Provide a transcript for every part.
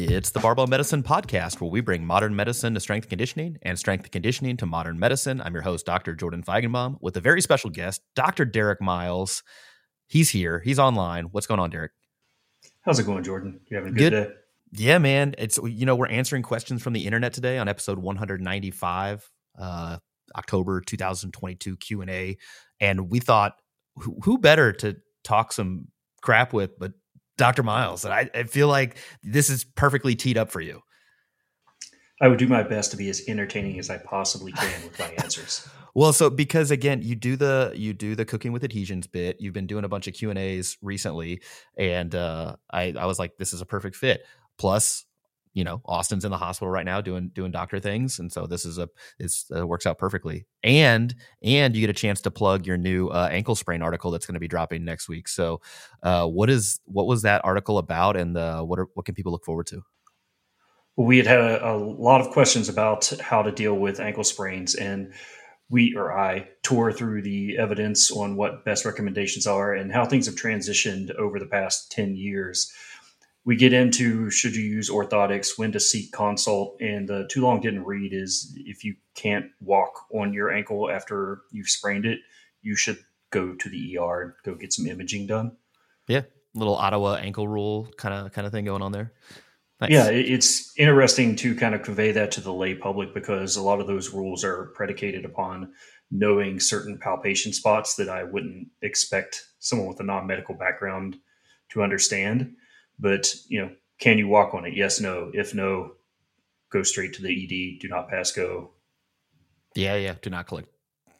It's the Barbell Medicine Podcast, where we bring modern medicine to strength conditioning and strength conditioning to modern medicine. I'm your host, Dr. Jordan Feigenbaum, with a very special guest, Dr. Derek Miles. He's here. He's online. What's going on, Derek? How's it going, Jordan? You having a good, good. day? Yeah, man. It's you know we're answering questions from the internet today on episode 195, uh, October 2022 Q and A, and we thought who, who better to talk some crap with but Dr. Miles. And I, I feel like this is perfectly teed up for you. I would do my best to be as entertaining as I possibly can with my answers. well, so because again, you do the you do the cooking with adhesions bit. You've been doing a bunch of Q and A's recently, and uh, I I was like, this is a perfect fit. Plus, you know Austin's in the hospital right now doing doing doctor things, and so this is a it's uh, works out perfectly. And and you get a chance to plug your new uh, ankle sprain article that's going to be dropping next week. So, uh, what is what was that article about, and uh, what are what can people look forward to? we had had a, a lot of questions about how to deal with ankle sprains, and we or I tore through the evidence on what best recommendations are and how things have transitioned over the past 10 years we get into should you use orthotics, when to seek consult, and the too long didn't read is if you can't walk on your ankle after you've sprained it, you should go to the ER and go get some imaging done. Yeah, little Ottawa ankle rule kind of kind of thing going on there. Nice. Yeah, it's interesting to kind of convey that to the lay public because a lot of those rules are predicated upon knowing certain palpation spots that I wouldn't expect someone with a non medical background to understand. But you know, can you walk on it? Yes, no. If no, go straight to the ED. Do not pass go. Yeah, yeah. Do not collect.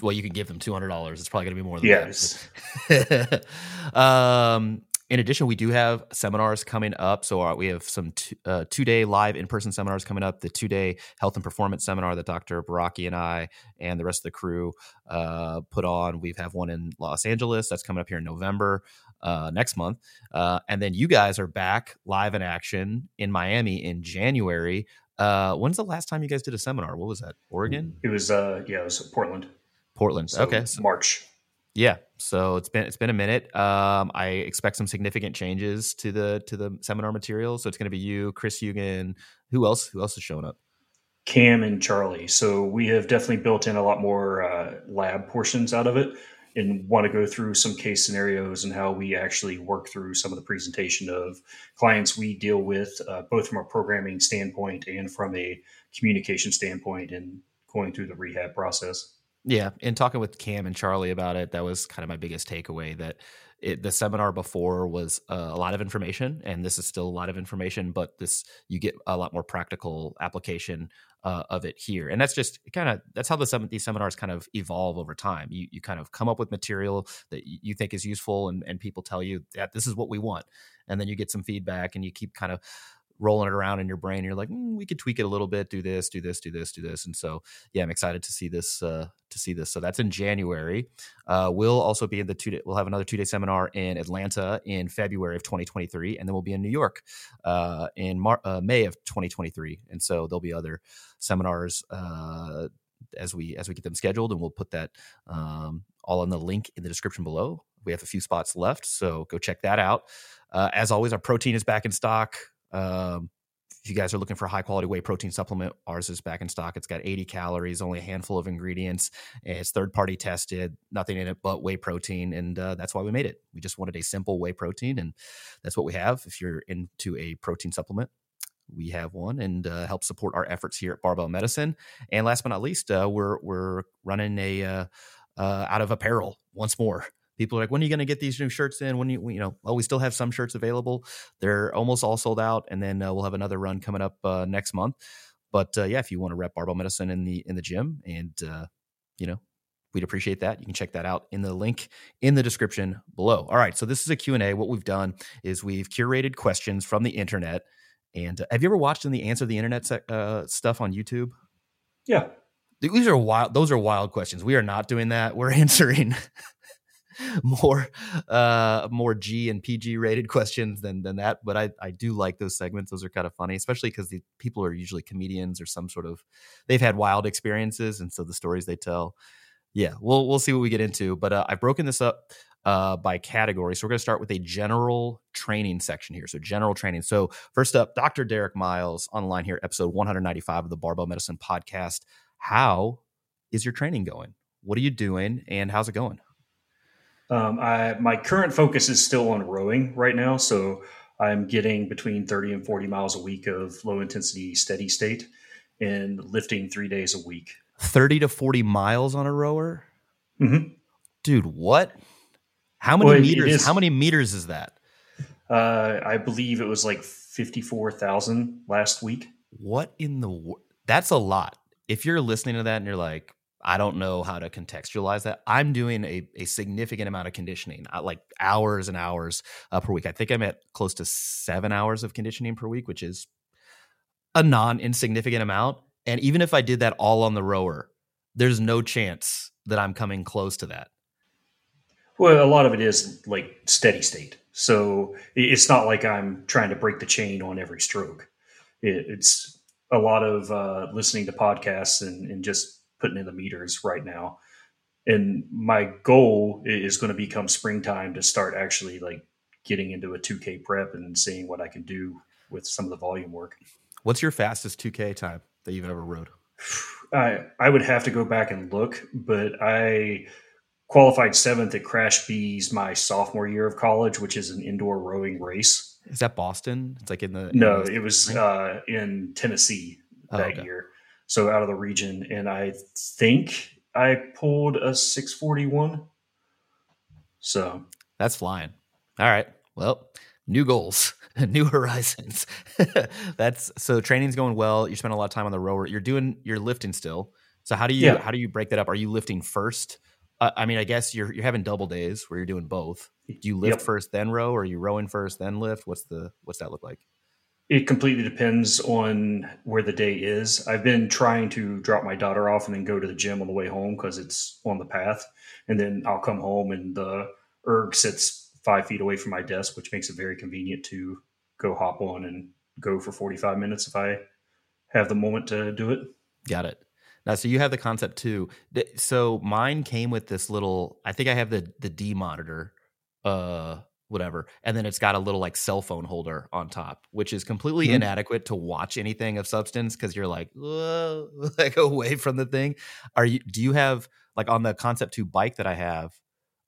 Well, you can give them two hundred dollars. It's probably going to be more than yes. that. um, in addition, we do have seminars coming up. So uh, we have some t- uh, two day live in person seminars coming up. The two day health and performance seminar that Dr. Baraki and I and the rest of the crew uh, put on. We have one in Los Angeles that's coming up here in November uh, next month. Uh, and then you guys are back live in action in Miami in January. Uh, when's the last time you guys did a seminar? What was that? Oregon? It was uh yeah, it was Portland. Portland. So okay. So March. Yeah. So it's been it's been a minute. Um, I expect some significant changes to the to the seminar material. So it's going to be you, Chris Hugan. Who else? Who else is showing up? Cam and Charlie. So we have definitely built in a lot more uh, lab portions out of it and want to go through some case scenarios and how we actually work through some of the presentation of clients we deal with, uh, both from a programming standpoint and from a communication standpoint, and going through the rehab process. Yeah, and talking with Cam and Charlie about it, that was kind of my biggest takeaway. That it, the seminar before was uh, a lot of information, and this is still a lot of information, but this you get a lot more practical application uh, of it here, and that's just kind of that's how the sem- these seminars kind of evolve over time. You you kind of come up with material that you think is useful, and and people tell you that this is what we want, and then you get some feedback, and you keep kind of rolling it around in your brain. You're like, mm, we could tweak it a little bit, do this, do this, do this, do this. And so, yeah, I'm excited to see this. Uh, to see this. So that's in January. Uh, we'll also be in the two. Day, we'll have another two day seminar in Atlanta in February of 2023, and then we'll be in New York uh, in Mar- uh, May of 2023. And so there'll be other seminars uh, as we as we get them scheduled, and we'll put that um, all in the link in the description below. We have a few spots left, so go check that out. Uh, as always, our protein is back in stock. Um, if you guys are looking for a high quality whey protein supplement, ours is back in stock. It's got 80 calories, only a handful of ingredients. It's third party tested, nothing in it but whey protein. And uh, that's why we made it. We just wanted a simple whey protein. And that's what we have. If you're into a protein supplement, we have one and uh, help support our efforts here at Barbell Medicine. And last but not least, uh, we're, we're running a uh, uh, out of apparel once more people are like when are you going to get these new shirts in? When you you know well we still have some shirts available. They're almost all sold out and then uh, we'll have another run coming up uh, next month. But uh, yeah if you want to rep barbell medicine in the in the gym and uh, you know we'd appreciate that. You can check that out in the link in the description below. All right so this is a q&a what we've done is we've curated questions from the internet and uh, have you ever watched in the answer the internet uh, stuff on youtube? Yeah. These are wild those are wild questions. We are not doing that. We're answering more uh more G and PG rated questions than than that. But I I do like those segments. Those are kind of funny, especially because the people are usually comedians or some sort of they've had wild experiences, and so the stories they tell. Yeah, we'll we'll see what we get into. But uh, I've broken this up uh, by category. So we're going to start with a general training section here. So general training. So first up, Dr. Derek Miles online here, episode 195 of the Barbell Medicine Podcast. How is your training going? What are you doing, and how's it going? Um, I, my current focus is still on rowing right now. So I'm getting between 30 and 40 miles a week of low intensity steady state and lifting three days a week. 30 to 40 miles on a rower? Mm-hmm. Dude, what? How many well, meters? How many meters is that? Uh, I believe it was like 54,000 last week. What in the That's a lot. If you're listening to that and you're like, I don't know how to contextualize that. I'm doing a, a significant amount of conditioning, uh, like hours and hours uh, per week. I think I'm at close to seven hours of conditioning per week, which is a non insignificant amount. And even if I did that all on the rower, there's no chance that I'm coming close to that. Well, a lot of it is like steady state. So it's not like I'm trying to break the chain on every stroke. it's a lot of uh, listening to podcasts and, and just putting in the meters right now. And my goal is going to become springtime to start actually like getting into a 2K prep and seeing what I can do with some of the volume work. What's your fastest 2K time that you've ever rode? I I would have to go back and look, but I qualified seventh at CRASH-Bs my sophomore year of college, which is an indoor rowing race. Is that Boston? It's like in the in no, the it was uh, in Tennessee oh, that okay. year so out of the region, and I think I pulled a 641. So that's flying. All right. Well, new goals, new horizons. that's so training's going well. You spend a lot of time on the rower. You're doing you're lifting still. So how do you yeah. how do you break that up? Are you lifting first? Uh, I mean, I guess you're you're having double days where you're doing both. Do you lift yep. first then row, or are you rowing first then lift? What's the what's that look like? It completely depends on where the day is. I've been trying to drop my daughter off and then go to the gym on the way home because it's on the path. And then I'll come home and the erg sits five feet away from my desk, which makes it very convenient to go hop on and go for 45 minutes if I have the moment to do it. Got it. Now, so you have the Concept2. So mine came with this little. I think I have the the D monitor uh whatever and then it's got a little like cell phone holder on top which is completely mm-hmm. inadequate to watch anything of substance because you're like like away from the thing. Are you do you have like on the concept 2 bike that i have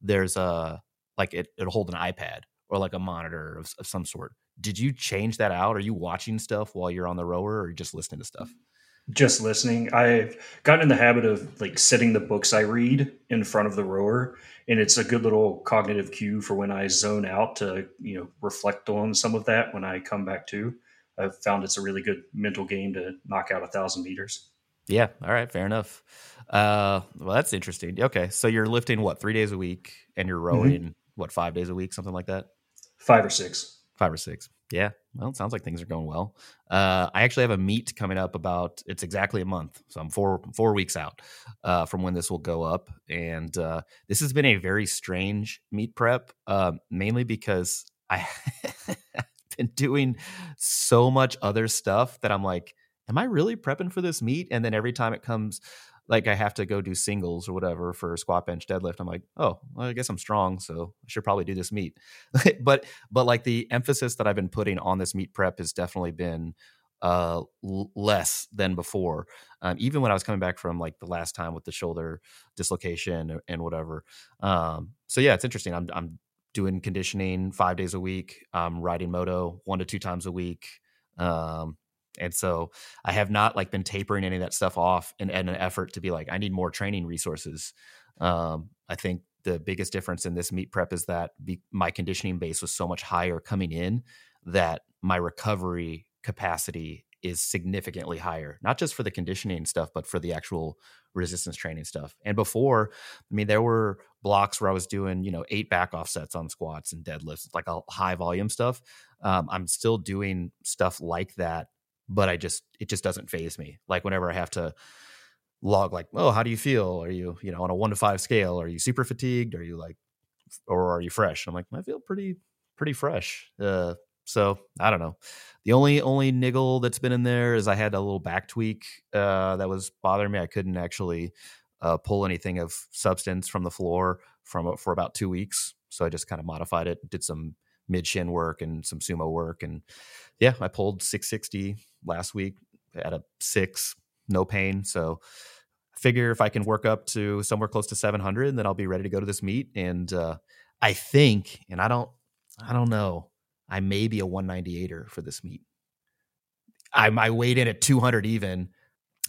there's a like it, it'll hold an ipad or like a monitor of, of some sort. Did you change that out? Are you watching stuff while you're on the rower or just listening to stuff just listening. I've gotten in the habit of like setting the books I read in front of the rower, and it's a good little cognitive cue for when I zone out to you know reflect on some of that when I come back to. I've found it's a really good mental game to knock out a thousand meters. Yeah. All right. Fair enough. Uh, well, that's interesting. Okay, so you're lifting what three days a week, and you're mm-hmm. rowing mm-hmm. what five days a week, something like that. Five or six. Five or six. Yeah. Well, it sounds like things are going well. Uh, I actually have a meet coming up about it's exactly a month, so I'm four four weeks out uh, from when this will go up, and uh, this has been a very strange meet prep, uh, mainly because I have been doing so much other stuff that I'm like, am I really prepping for this meet? And then every time it comes like I have to go do singles or whatever for squat bench deadlift. I'm like, oh, well, I guess I'm strong, so I should probably do this meet. but but like the emphasis that I've been putting on this meet prep has definitely been uh l- less than before. Um, even when I was coming back from like the last time with the shoulder dislocation and whatever. Um, so yeah, it's interesting. I'm I'm doing conditioning five days a week. I'm riding moto one to two times a week. Um, and so I have not like been tapering any of that stuff off in, in an effort to be like, I need more training resources. Um, I think the biggest difference in this meet prep is that be, my conditioning base was so much higher coming in that my recovery capacity is significantly higher, not just for the conditioning stuff, but for the actual resistance training stuff. And before, I mean, there were blocks where I was doing, you know, eight back offsets on squats and deadlifts, like a high volume stuff. Um, I'm still doing stuff like that but I just it just doesn't faze me. Like whenever I have to log like, oh, how do you feel? Are you, you know, on a one to five scale? Are you super fatigued? Are you like or are you fresh? I'm like, I feel pretty pretty fresh. Uh so I don't know. The only only niggle that's been in there is I had a little back tweak uh, that was bothering me. I couldn't actually uh, pull anything of substance from the floor from for about two weeks. So I just kind of modified it, did some mid shin work and some sumo work. And yeah, I pulled 660 last week at a six, no pain. So I figure if I can work up to somewhere close to 700, then I'll be ready to go to this meet. And uh, I think, and I don't, I don't know, I may be a 198er for this meet. I, I weighed in at 200 even,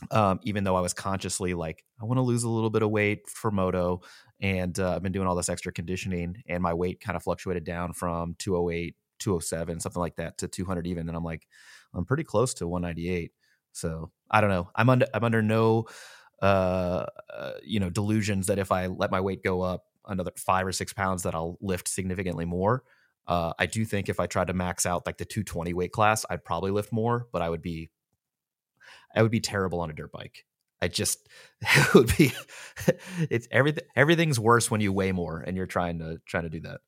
um, even though I was consciously like, I want to lose a little bit of weight for moto. And uh, I've been doing all this extra conditioning, and my weight kind of fluctuated down from 208, 207, something like that, to 200 even. And I'm like, I'm pretty close to 198. So I don't know. I'm under I'm under no uh, uh, you know delusions that if I let my weight go up another five or six pounds, that I'll lift significantly more. Uh, I do think if I tried to max out like the 220 weight class, I'd probably lift more, but I would be I would be terrible on a dirt bike. I just it would be it's everything everything's worse when you weigh more and you're trying to trying to do that.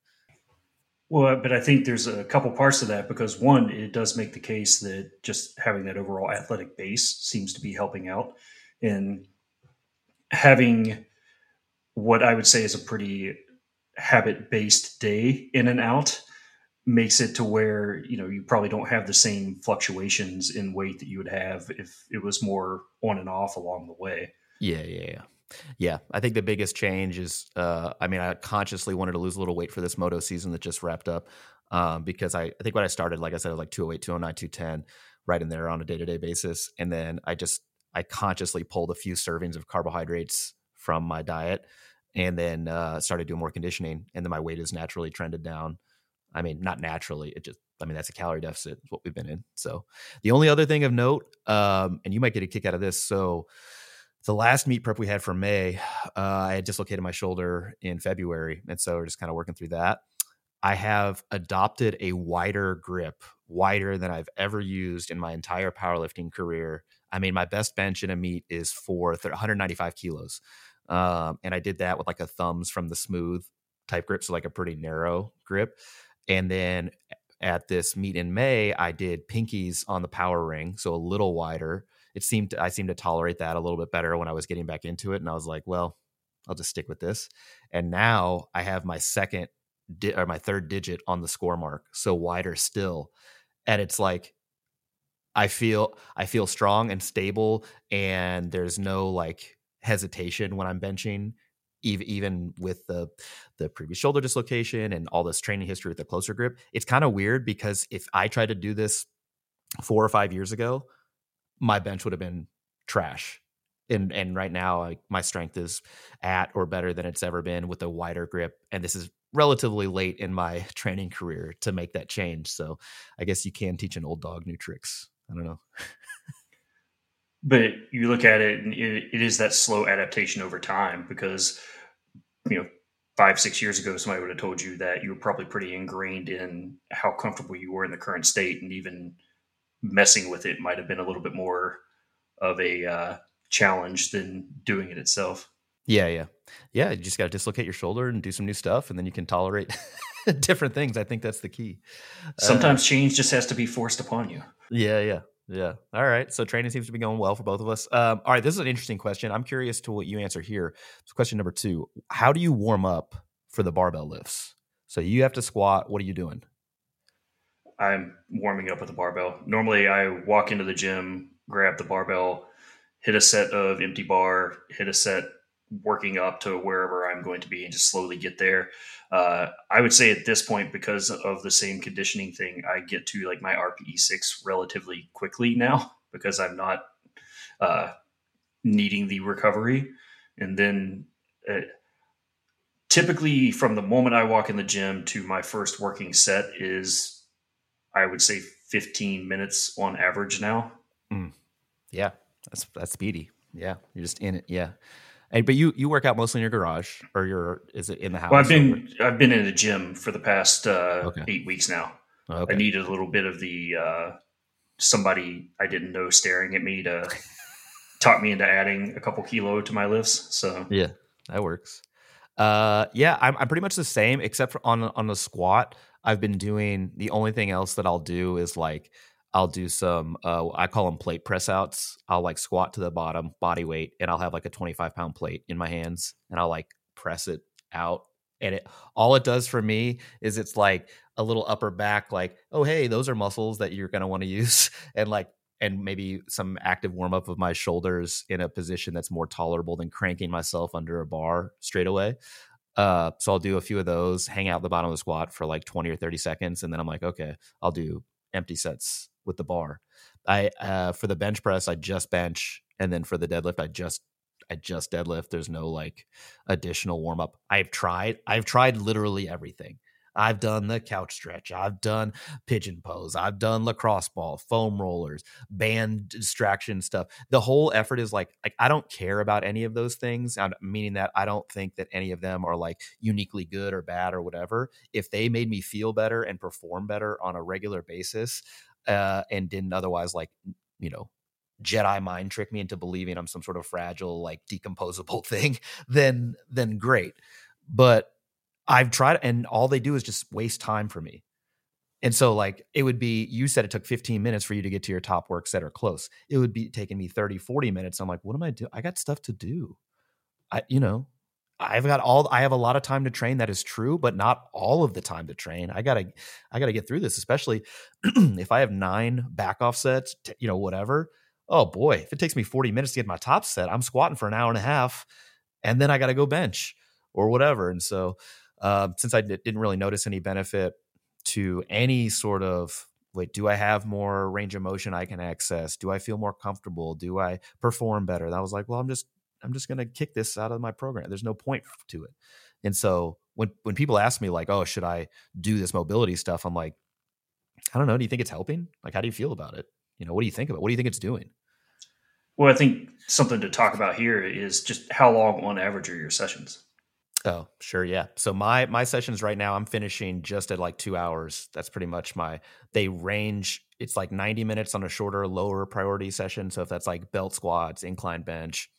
Well, but I think there's a couple parts to that because one, it does make the case that just having that overall athletic base seems to be helping out and having what I would say is a pretty habit based day in and out makes it to where you know you probably don't have the same fluctuations in weight that you would have if it was more on and off along the way. Yeah, yeah, yeah. Yeah, I think the biggest change is, uh, I mean, I consciously wanted to lose a little weight for this moto season that just wrapped up um, because I, I think when I started, like I said, it was like 208, 209, 210, right in there on a day to day basis. And then I just, I consciously pulled a few servings of carbohydrates from my diet and then uh, started doing more conditioning. And then my weight has naturally trended down. I mean, not naturally, it just, I mean, that's a calorie deficit, is what we've been in. So the only other thing of note, um, and you might get a kick out of this. So, the last meet prep we had for May, uh, I had dislocated my shoulder in February. And so we're just kind of working through that. I have adopted a wider grip, wider than I've ever used in my entire powerlifting career. I mean, my best bench in a meet is for 195 kilos. Um, and I did that with like a thumbs from the smooth type grip, so like a pretty narrow grip. And then at this meet in May, I did pinkies on the power ring, so a little wider it seemed to, I seemed to tolerate that a little bit better when I was getting back into it, and I was like, well, I'll just stick with this. And now I have my second di- or my third digit on the score mark, so wider still, and it's like I feel I feel strong and stable, and there's no like hesitation when I'm benching even with the the previous shoulder dislocation and all this training history with the closer grip it's kind of weird because if i tried to do this four or five years ago my bench would have been trash. And and right now, my strength is at or better than it's ever been with a wider grip. And this is relatively late in my training career to make that change. So I guess you can teach an old dog new tricks. I don't know. but you look at it, and it, it is that slow adaptation over time because you know five six years ago somebody would have told you that you were probably pretty ingrained in how comfortable you were in the current state and even messing with it might have been a little bit more of a uh, challenge than doing it itself. Yeah, yeah, yeah. You just got to dislocate your shoulder and do some new stuff, and then you can tolerate different things. I think that's the key. Sometimes uh, change just has to be forced upon you. Yeah, yeah, yeah. All right. So training seems to be going well for both of us. Um, all right. This is an interesting question. I'm curious to what you answer here. So question number two: How do you warm up for the barbell lifts? So you have to squat. What are you doing? I'm warming up with a barbell. Normally, I walk into the gym, grab the barbell, hit a set of empty bar, hit a set working up to wherever I'm going to be, and just slowly get there. Uh, I would say at this point, because of the same conditioning thing, I get to like my RPE six relatively quickly now because I'm not uh, needing the recovery, and then. Uh, typically, from the moment I walk in the gym to my first working set is I would say 15 minutes on average now. Mm. Yeah, that's that's speedy. Yeah, you're just in it. Yeah, and, but you you work out mostly in your garage or your is it in the house? Well, I've been? I've been in a gym for the past uh, okay. eight weeks now. Okay. I needed a little bit of the uh, somebody I didn't know staring at me to talk me into adding a couple kilo to my lifts. So yeah, that works. Uh, yeah, I'm I'm pretty much the same except for on on the squat. I've been doing the only thing else that I'll do is like I'll do some uh, I call them plate press outs. I'll like squat to the bottom, body weight, and I'll have like a 25 pound plate in my hands and I'll like press it out and it all it does for me is it's like a little upper back like oh hey those are muscles that you're to want to use and like and maybe some active warm up of my shoulders in a position that's more tolerable than cranking myself under a bar straight away uh, so I'll do a few of those, hang out the bottom of the squat for like 20 or 30 seconds, and then I'm like, okay, I'll do empty sets with the bar. I uh, for the bench press, I just bench, and then for the deadlift, I just I just deadlift. There's no like additional warm up. I've tried. I've tried literally everything. I've done the couch stretch. I've done pigeon pose. I've done lacrosse ball, foam rollers, band distraction stuff. The whole effort is like like I don't care about any of those things. meaning that I don't think that any of them are like uniquely good or bad or whatever. If they made me feel better and perform better on a regular basis, uh, and didn't otherwise like you know Jedi mind trick me into believing I'm some sort of fragile, like decomposable thing, then then great. But I've tried, and all they do is just waste time for me. And so, like, it would be, you said it took 15 minutes for you to get to your top work set or close. It would be taking me 30, 40 minutes. I'm like, what am I doing? I got stuff to do. I, you know, I've got all, I have a lot of time to train. That is true, but not all of the time to train. I gotta, I gotta get through this, especially if I have nine back off sets, you know, whatever. Oh boy, if it takes me 40 minutes to get my top set, I'm squatting for an hour and a half and then I got to go bench or whatever. And so, uh, since I d- didn't really notice any benefit to any sort of wait, do I have more range of motion I can access? Do I feel more comfortable? Do I perform better? And I was like, well, I'm just I'm just to kick this out of my program. There's no point to it. And so when when people ask me like, oh, should I do this mobility stuff? I'm like, I don't know. Do you think it's helping? Like, how do you feel about it? You know, what do you think about? It? What do you think it's doing? Well, I think something to talk about here is just how long on average are your sessions? Oh, sure, yeah. So my my sessions right now, I'm finishing just at like two hours. That's pretty much my. They range. It's like 90 minutes on a shorter, lower priority session. So if that's like belt squats, incline bench,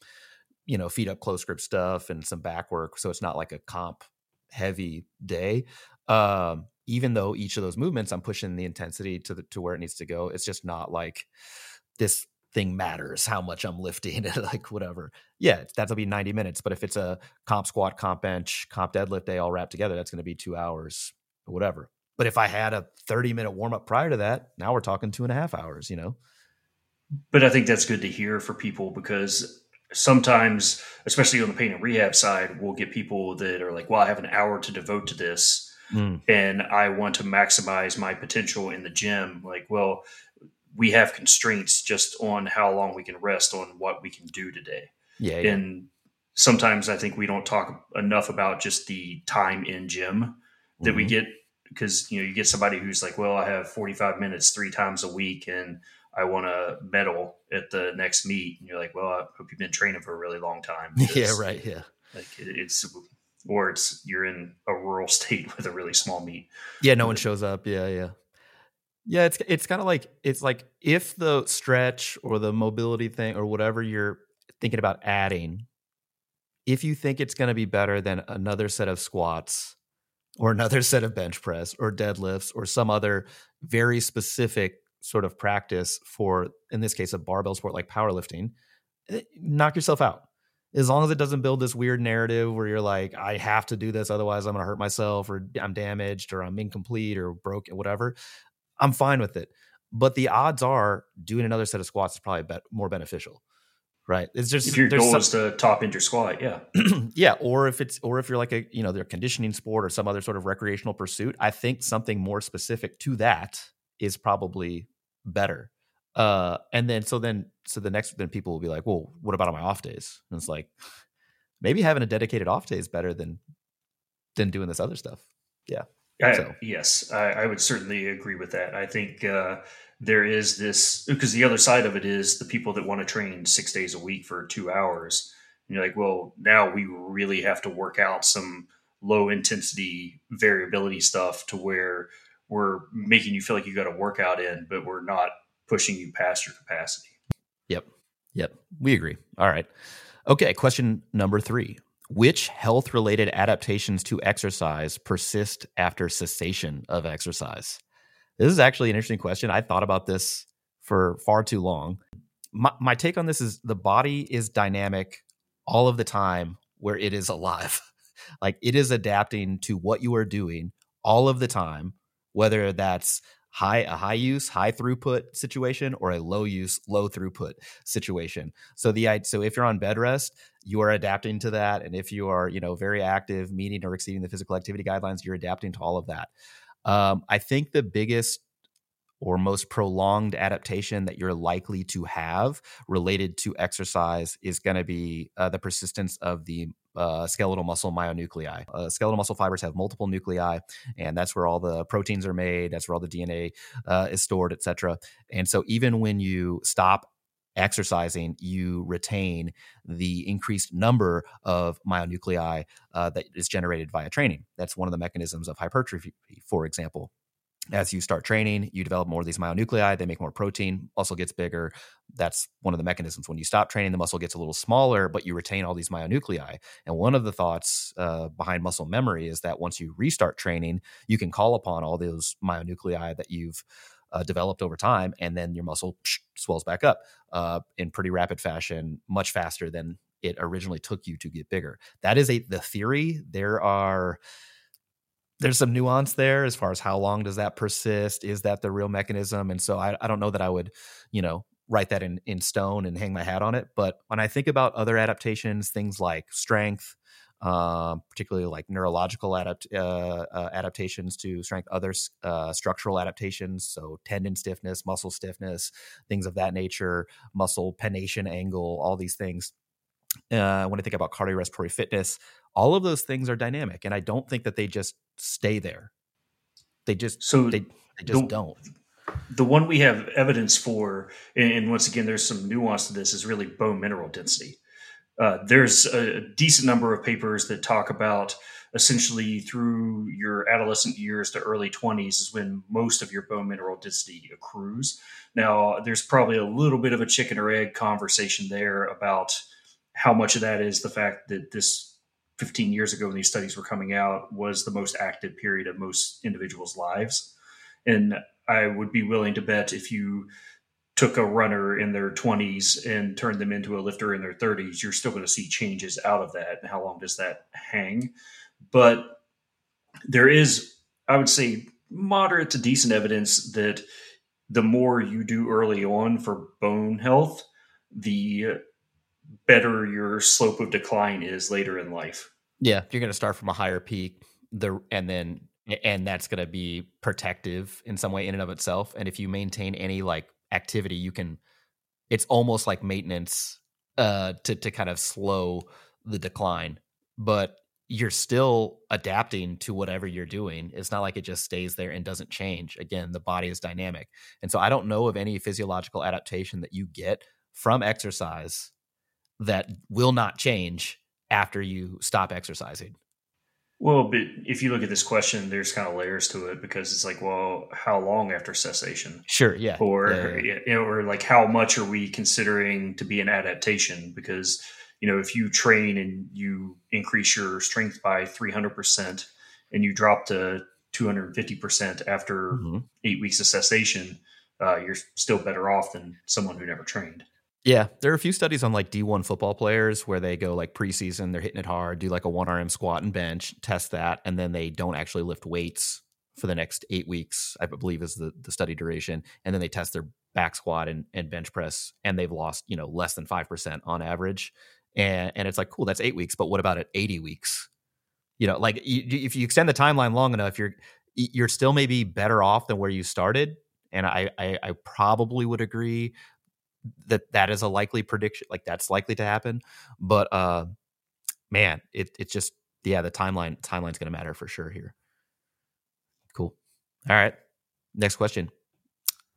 you know, feet up close grip stuff, and some back work. So it's not like a comp heavy day. Um, even though each of those movements, I'm pushing the intensity to the to where it needs to go. It's just not like this thing matters how much I'm lifting like whatever. Yeah, that'll be 90 minutes. But if it's a comp squat, comp bench, comp deadlift day all wrapped together, that's going to be two hours or whatever. But if I had a 30 minute warm up prior to that, now we're talking two and a half hours, you know? But I think that's good to hear for people because sometimes, especially on the pain and rehab side, we'll get people that are like, well, I have an hour to devote to this. Mm. And I want to maximize my potential in the gym. Like, well, we have constraints just on how long we can rest on what we can do today. Yeah, yeah. And sometimes I think we don't talk enough about just the time in gym that mm-hmm. we get because you know you get somebody who's like, well, I have 45 minutes three times a week and I want to medal at the next meet. And you're like, well, I hope you've been training for a really long time. Yeah, right. Yeah. Like it, it's, or it's, you're in a rural state with a really small meet. Yeah. No one shows up. Yeah. Yeah. Yeah, it's it's kind of like it's like if the stretch or the mobility thing or whatever you're thinking about adding, if you think it's going to be better than another set of squats or another set of bench press or deadlifts or some other very specific sort of practice for in this case a barbell sport like powerlifting, eh, knock yourself out. As long as it doesn't build this weird narrative where you're like, I have to do this, otherwise I'm going to hurt myself, or I'm damaged, or I'm incomplete, or broken, whatever. I'm fine with it. But the odds are doing another set of squats is probably bet- more beneficial, right? It's just if your goal some, is to top end your squat, yeah, yeah. Or if it's or if you're like a you know their conditioning sport or some other sort of recreational pursuit, I think something more specific to that is probably better. Uh, and then so then so the next then people will be like, well, what about on my off days? And it's like maybe having a dedicated off day is better than than doing this other stuff. Yeah. I, so. Yes, I, I, would certainly agree with that. I think uh, there is this because the other side of it is the people that want to train six days a week for two hours. And you're like, well, now we really have to work out some low intensity variability stuff to where we're making you feel like you got a workout in, but we're not pushing you past your capacity. Yep. Yep. We agree. All right. Okay. Question number three which health related adaptations to exercise persist after cessation of exercise? This is actually an interesting question. I thought about this for far too long. My, my take on this is the body is dynamic all of the time where it is alive. Like it is adapting to what you are doing all of the time, whether that's high a high use high throughput situation or a low use low throughput situation. So the so if you're on bed rest you are adapting to that. And if you are you know very active meeting or exceeding the physical activity guidelines you're adapting to all of that. Um, i think the biggest or most prolonged adaptation that you're likely to have related to exercise is going to be uh, the persistence of the uh, skeletal muscle myonuclei. Uh, skeletal muscle fibers have multiple nuclei, and that's where all the proteins are made. That's where all the DNA uh, is stored, etc. And so, even when you stop exercising, you retain the increased number of myonuclei uh, that is generated via training. That's one of the mechanisms of hypertrophy, for example as you start training, you develop more of these myonuclei. They make more protein. Muscle gets bigger. That's one of the mechanisms. When you stop training, the muscle gets a little smaller, but you retain all these myonuclei. And one of the thoughts uh, behind muscle memory is that once you restart training, you can call upon all those myonuclei that you've uh, developed over time, and then your muscle psh, swells back up uh, in pretty rapid fashion, much faster than it originally took you to get bigger. That is a the theory. There are there's some nuance there as far as how long does that persist? Is that the real mechanism? And so I, I don't know that i would you know write that in, in stone and hang my hat on it. But when i think about other adaptations things like strength um, particularly like neurological adapt, uh, uh, adaptations to strength, other uh, structural adaptations, so tendon stiffness, muscle stiffness, things of that nature, muscle pennation angle, all these things. Uh, when I think about cardiorespiratory fitness, all of those things are dynamic, and I don't think that they just stay there. They just so they, they just the, don't. The one we have evidence for, and once again, there's some nuance to this, is really bone mineral density. Uh, there's a decent number of papers that talk about essentially through your adolescent years to early 20s is when most of your bone mineral density accrues. Now, there's probably a little bit of a chicken or egg conversation there about how much of that is the fact that this 15 years ago when these studies were coming out was the most active period of most individuals' lives. And I would be willing to bet if you took a runner in their 20s and turned them into a lifter in their 30s, you're still going to see changes out of that. And how long does that hang? But there is, I would say, moderate to decent evidence that the more you do early on for bone health, the better your slope of decline is later in life. Yeah, you're going to start from a higher peak, the and then and that's going to be protective in some way in and of itself. And if you maintain any like activity, you can. It's almost like maintenance uh, to to kind of slow the decline, but you're still adapting to whatever you're doing. It's not like it just stays there and doesn't change. Again, the body is dynamic. And so I don't know of any physiological adaptation that you get from exercise that will not change after you stop exercising? Well, but if you look at this question, there's kind of layers to it because it's like, well, how long after cessation? Sure, yeah. Or, yeah, yeah. or like, how much are we considering to be an adaptation? Because, you know, if you train and you increase your strength by 300% and you drop to 250% after mm-hmm. eight weeks of cessation, uh, you're still better off than someone who never trained. Yeah, there are a few studies on like D1 football players where they go like preseason, they're hitting it hard, do like a one RM squat and bench, test that, and then they don't actually lift weights for the next eight weeks, I believe is the, the study duration. And then they test their back squat and, and bench press, and they've lost, you know, less than 5% on average. And, and it's like, cool, that's eight weeks, but what about at 80 weeks? You know, like you, if you extend the timeline long enough, you're, you're still maybe better off than where you started. And I, I, I probably would agree that that is a likely prediction like that's likely to happen but uh man it it's just yeah the timeline timeline's going to matter for sure here. Cool. All right next question.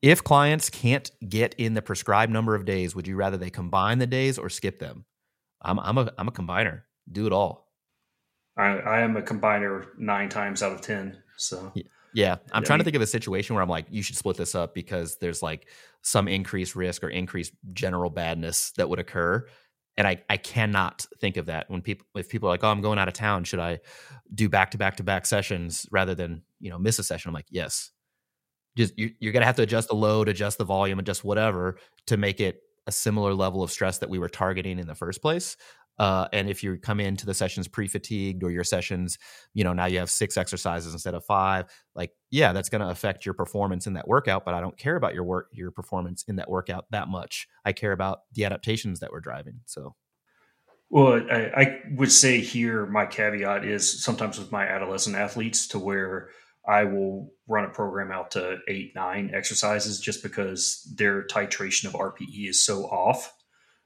If clients can't get in the prescribed number of days would you rather they combine the days or skip them? I'm i'm a i'm a combiner. Do it all. I i am a combiner 9 times out of 10 so. Yeah. Yeah, I'm trying to think of a situation where I'm like, you should split this up because there's like some increased risk or increased general badness that would occur, and I I cannot think of that when people if people are like, oh, I'm going out of town, should I do back to back to back sessions rather than you know miss a session? I'm like, yes, just you, you're gonna have to adjust the load, adjust the volume, adjust whatever to make it a similar level of stress that we were targeting in the first place. Uh, and if you come into the sessions pre-fatigued or your sessions, you know, now you have six exercises instead of five, like, yeah, that's going to affect your performance in that workout. But I don't care about your work, your performance in that workout that much. I care about the adaptations that we're driving. So. Well, I, I would say here my caveat is sometimes with my adolescent athletes to where I will run a program out to eight, nine exercises just because their titration of RPE is so off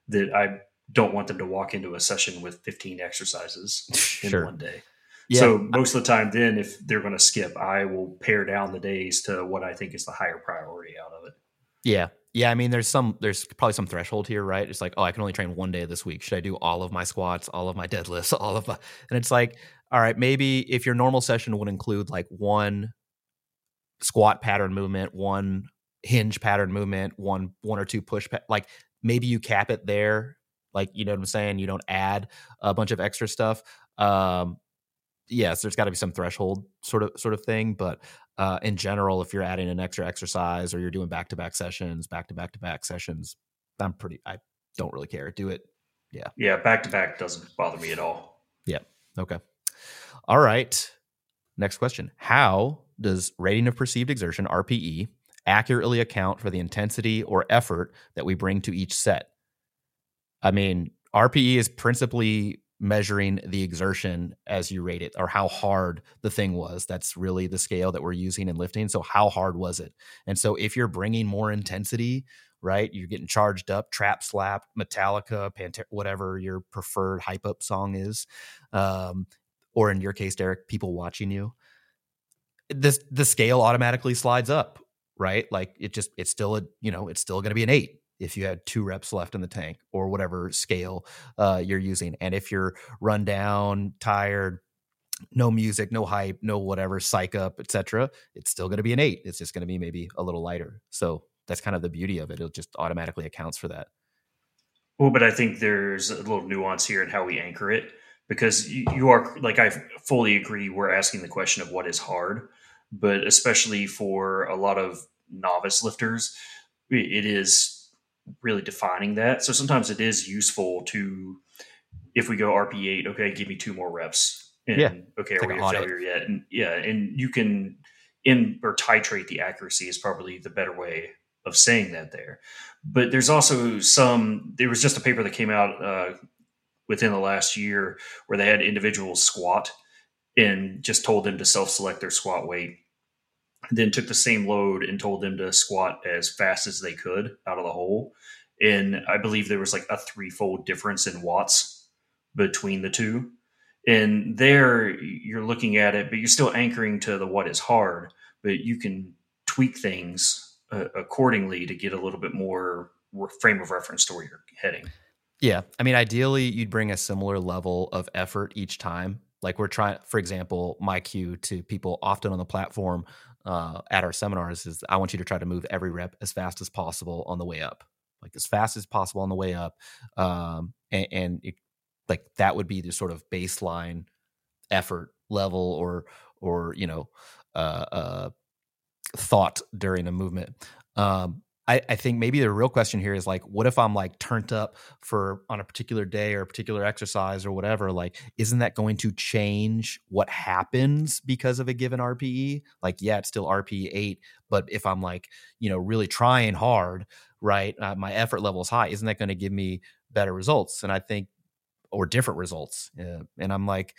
that I don't want them to walk into a session with 15 exercises in one day. Yeah. So most of the time, then if they're going to skip, I will pare down the days to what I think is the higher priority out of it. Yeah, yeah. I mean, there's some, there's probably some threshold here, right? It's like, oh, I can only train one day this week. Should I do all of my squats, all of my deadlifts, all of my? And it's like, all right, maybe if your normal session would include like one squat pattern movement, one hinge pattern movement, one one or two push, pa- like maybe you cap it there like, you know what I'm saying? You don't add a bunch of extra stuff. Um, yes, there's got to be some threshold sort of sort of thing, but uh, in general, if you're adding an extra exercise or you're doing back to back sessions, back to back to back sessions, I'm pretty. I don't really care. Do it. Yeah. Yeah. Back to back doesn't bother me at all. Yeah. Okay. All right. Next question. How does rating of perceived exertion (RPE) accurately account for the intensity or effort that we bring to each set? I mean, RPE is principally measuring the exertion as you rate it or how hard the thing was. That's really the scale that we're using in lifting. So, how hard was it? And so, if you're bringing more intensity, right, you're getting charged up, trap slap, Metallica, Pantera, whatever your preferred hype up song is, um, or in your case, Derek, people watching you, this the scale automatically slides up, right? Like it just it's still a you know it's still going to be an eight if you had two reps left in the tank or whatever scale uh, you're using. And if you're run down, tired, no music, no hype, no whatever, psych up, etc., it's still going to be an eight. It's just going to be maybe a little lighter. So that's kind of the beauty of it. It just automatically accounts for that. Well, but I think there's a little nuance here in how we anchor it because you are like I fully agree. We're asking the question of what is hard, but especially for a lot of novice lifters, it is really defining that. So sometimes it is useful to, if we go RP8, okay, give me two more reps. And, yeah. Okay, are we at failure yet? And yeah, and you can in or titrate the accuracy is probably the better way of saying that there. But there's also some. There was just a paper that came out uh, within the last year where they had individuals squat and just told them to self-select their squat weight then took the same load and told them to squat as fast as they could out of the hole. And I believe there was like a threefold difference in watts between the two. And there you're looking at it, but you're still anchoring to the what is hard, but you can tweak things uh, accordingly to get a little bit more frame of reference to where you're heading. Yeah. I mean, ideally, you'd bring a similar level of effort each time. Like we're trying, for example, my cue to people often on the platform uh, at our seminars is I want you to try to move every rep as fast as possible on the way up, like as fast as possible on the way up, um, and, and it, like that would be the sort of baseline effort level or or you know uh, uh, thought during a movement. Um, I, I think maybe the real question here is like, what if I'm like turned up for on a particular day or a particular exercise or whatever? Like, isn't that going to change what happens because of a given RPE? Like, yeah, it's still RPE eight, but if I'm like, you know, really trying hard, right, uh, my effort level is high, isn't that going to give me better results? And I think, or different results. Uh, and I'm like,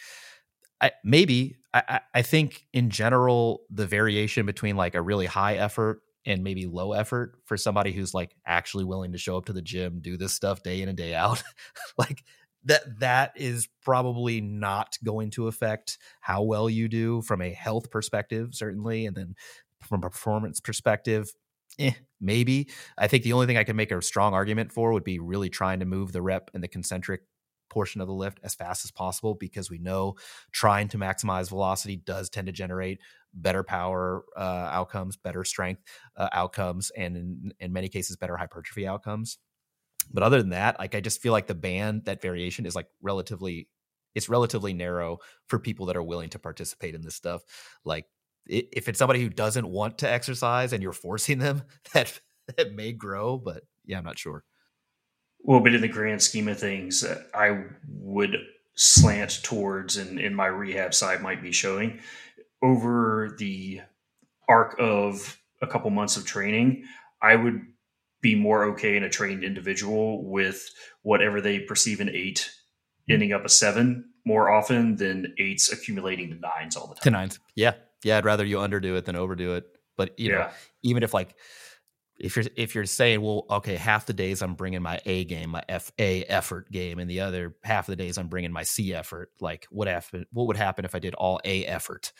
I, maybe I, I think in general the variation between like a really high effort and maybe low effort for somebody who's like actually willing to show up to the gym, do this stuff day in and day out. like that that is probably not going to affect how well you do from a health perspective certainly and then from a performance perspective eh, maybe i think the only thing i can make a strong argument for would be really trying to move the rep and the concentric portion of the lift as fast as possible because we know trying to maximize velocity does tend to generate better power uh, outcomes, better strength uh, outcomes, and in, in many cases, better hypertrophy outcomes. But other than that, like I just feel like the band, that variation is like relatively, it's relatively narrow for people that are willing to participate in this stuff. Like if it's somebody who doesn't want to exercise and you're forcing them, that that may grow. But yeah, I'm not sure. Well, but in the grand scheme of things, uh, I would slant towards, and in my rehab side might be showing over the arc of a couple months of training, I would be more okay in a trained individual with whatever they perceive an eight ending up a seven more often than eights accumulating to nines all the time. To nines. Yeah. Yeah. I'd rather you underdo it than overdo it. But you yeah. know, even if like if you're if you're saying, well, okay, half the days I'm bringing my A game, my F A effort game, and the other half of the days I'm bringing my C effort, like what happen? What would happen if I did all A effort?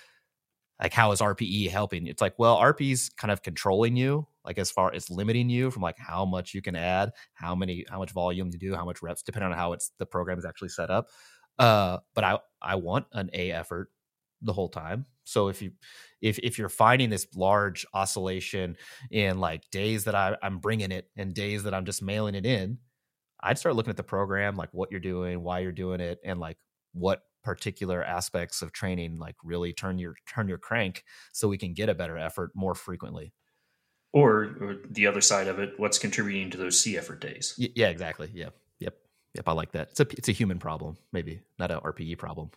Like how is RPE helping? It's like, well, RPE's kind of controlling you, like as far as limiting you from like how much you can add, how many, how much volume to do, how much reps, depending on how it's the program is actually set up. Uh, but I I want an A effort the whole time. So if you if if you're finding this large oscillation in like days that I, I'm bringing it and days that I'm just mailing it in, I'd start looking at the program, like what you're doing, why you're doing it, and like what particular aspects of training like really turn your turn your crank so we can get a better effort more frequently. Or, or the other side of it, what's contributing to those C effort days? Y- yeah, exactly. yeah yep, yep. I like that. It's a it's a human problem, maybe not a RPE problem.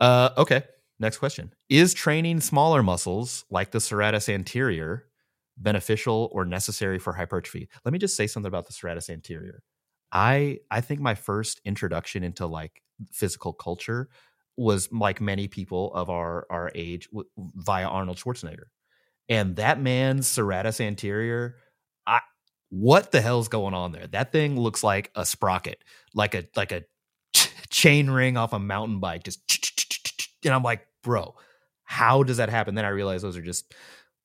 Uh, okay, Next question Is training smaller muscles like the serratus anterior beneficial or necessary for hypertrophy? Let me just say something about the serratus anterior. I I think my first introduction into like physical culture was like many people of our our age w- via Arnold Schwarzenegger. And that man's serratus anterior, I what the hell's going on there? That thing looks like a sprocket, like a like a chain ring off a mountain bike just and I'm like, bro, how does that happen? Then I realized those are just,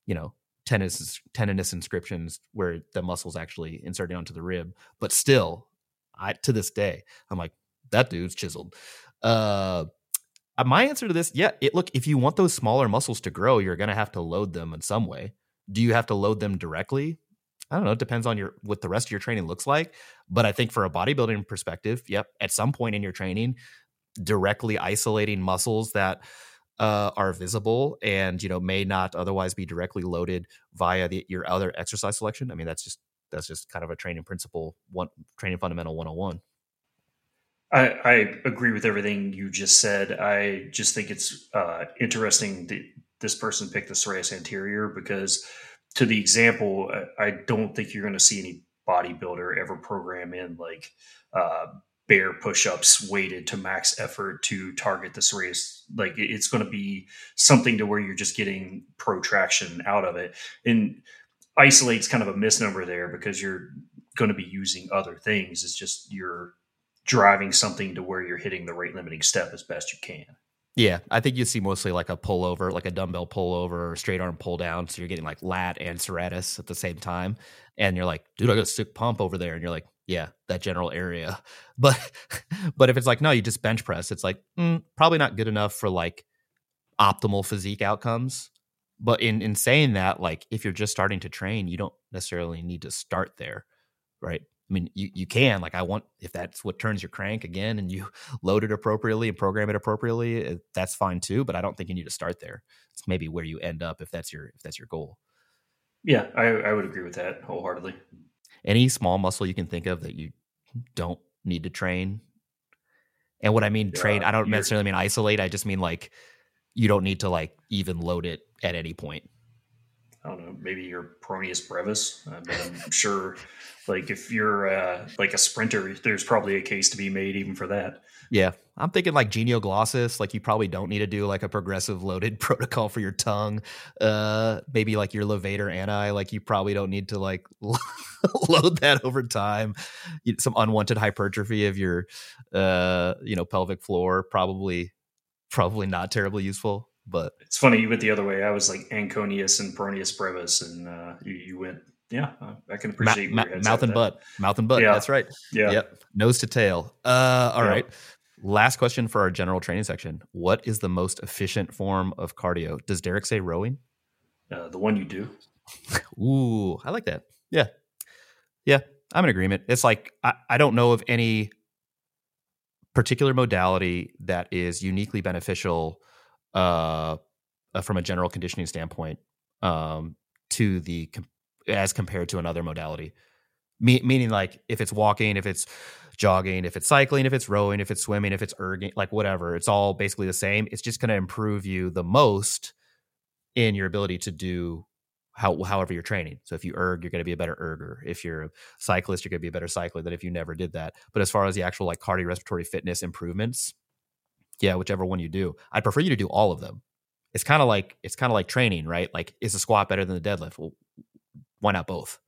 you know, tendinous, tendinous inscriptions where the muscle's actually inserting onto the rib. But still, I to this day, I'm like, that dude's chiseled. Uh, uh my answer to this, yeah, it look, if you want those smaller muscles to grow, you're gonna have to load them in some way. Do you have to load them directly? I don't know. It depends on your what the rest of your training looks like. But I think for a bodybuilding perspective, yep, at some point in your training, directly isolating muscles that uh, are visible and you know may not otherwise be directly loaded via the, your other exercise selection. I mean, that's just that's just kind of a training principle, one training fundamental 101. I, I agree with everything you just said. I just think it's uh, interesting that this person picked the serratus anterior because, to the example, I don't think you're going to see any bodybuilder ever program in like uh, bear push-ups weighted to max effort to target this race like it's going to be something to where you're just getting protraction out of it and isolates kind of a misnomer there because you're going to be using other things it's just you're driving something to where you're hitting the rate limiting step as best you can yeah, I think you see mostly like a pullover, like a dumbbell pullover or straight arm pull down. So you're getting like lat and serratus at the same time. And you're like, dude, I got a sick pump over there. And you're like, yeah, that general area. But but if it's like, no, you just bench press, it's like mm, probably not good enough for like optimal physique outcomes. But in in saying that, like if you're just starting to train, you don't necessarily need to start there, right? I mean, you you can like I want if that's what turns your crank again, and you load it appropriately and program it appropriately, that's fine too. But I don't think you need to start there. It's maybe where you end up if that's your if that's your goal. Yeah, I, I would agree with that wholeheartedly any small muscle you can think of that you don't need to train. And what I mean yeah, train, I don't necessarily mean isolate. I just mean like you don't need to like even load it at any point. I don't know, maybe your Peroneus brevis. I mean, I'm sure, like if you're uh, like a sprinter, there's probably a case to be made even for that. Yeah, I'm thinking like genioglossus. Like you probably don't need to do like a progressive loaded protocol for your tongue. Uh, maybe like your levator ani. Like you probably don't need to like load that over time. Some unwanted hypertrophy of your, uh, you know, pelvic floor. Probably, probably not terribly useful. But it's funny you went the other way. I was like Anconeus and Peroneus brevis, and uh, you, you went. Yeah, I can appreciate ma- ma- mouth and butt, mouth and butt. Yeah. That's right. Yeah. Yep. Nose to tail. Uh, all right. Last question for our general training section. What is the most efficient form of cardio? Does Derek say rowing? Uh, the one you do. Ooh, I like that. Yeah. Yeah, I'm in agreement. It's like, I, I don't know of any particular modality that is uniquely beneficial uh, uh, from a general conditioning standpoint um, to the as compared to another modality. Me- meaning like if it's walking, if it's jogging, if it's cycling, if it's rowing, if it's swimming, if it's erging, like whatever, it's all basically the same. It's just going to improve you the most in your ability to do how however you're training. So if you erg, you're going to be a better erger. If you're a cyclist, you're going to be a better cycler than if you never did that. But as far as the actual like cardiorespiratory fitness improvements, yeah, whichever one you do, I'd prefer you to do all of them. It's kind of like it's kind of like training, right? Like is a squat better than the deadlift? Well, why not both?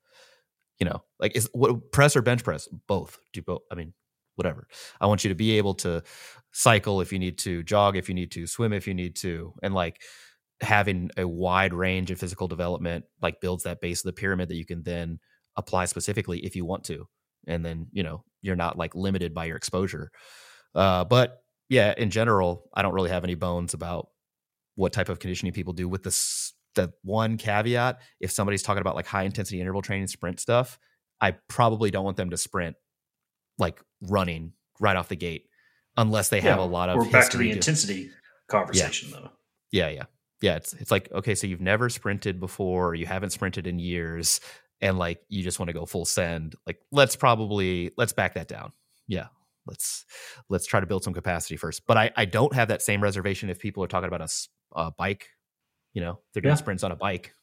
You know, like is what press or bench press? Both. Do both. I mean, whatever. I want you to be able to cycle if you need to, jog if you need to, swim if you need to, and like having a wide range of physical development like builds that base of the pyramid that you can then apply specifically if you want to and then you know you're not like limited by your exposure uh, but yeah in general i don't really have any bones about what type of conditioning people do with this the one caveat if somebody's talking about like high intensity interval training sprint stuff i probably don't want them to sprint like running right off the gate unless they yeah, have a lot of we're back to the intensity conversation yeah. though yeah yeah yeah, it's it's like okay, so you've never sprinted before, you haven't sprinted in years, and like you just want to go full send. Like let's probably let's back that down. Yeah, let's let's try to build some capacity first. But I I don't have that same reservation if people are talking about a, a bike. You know, they're doing yeah. sprints on a bike,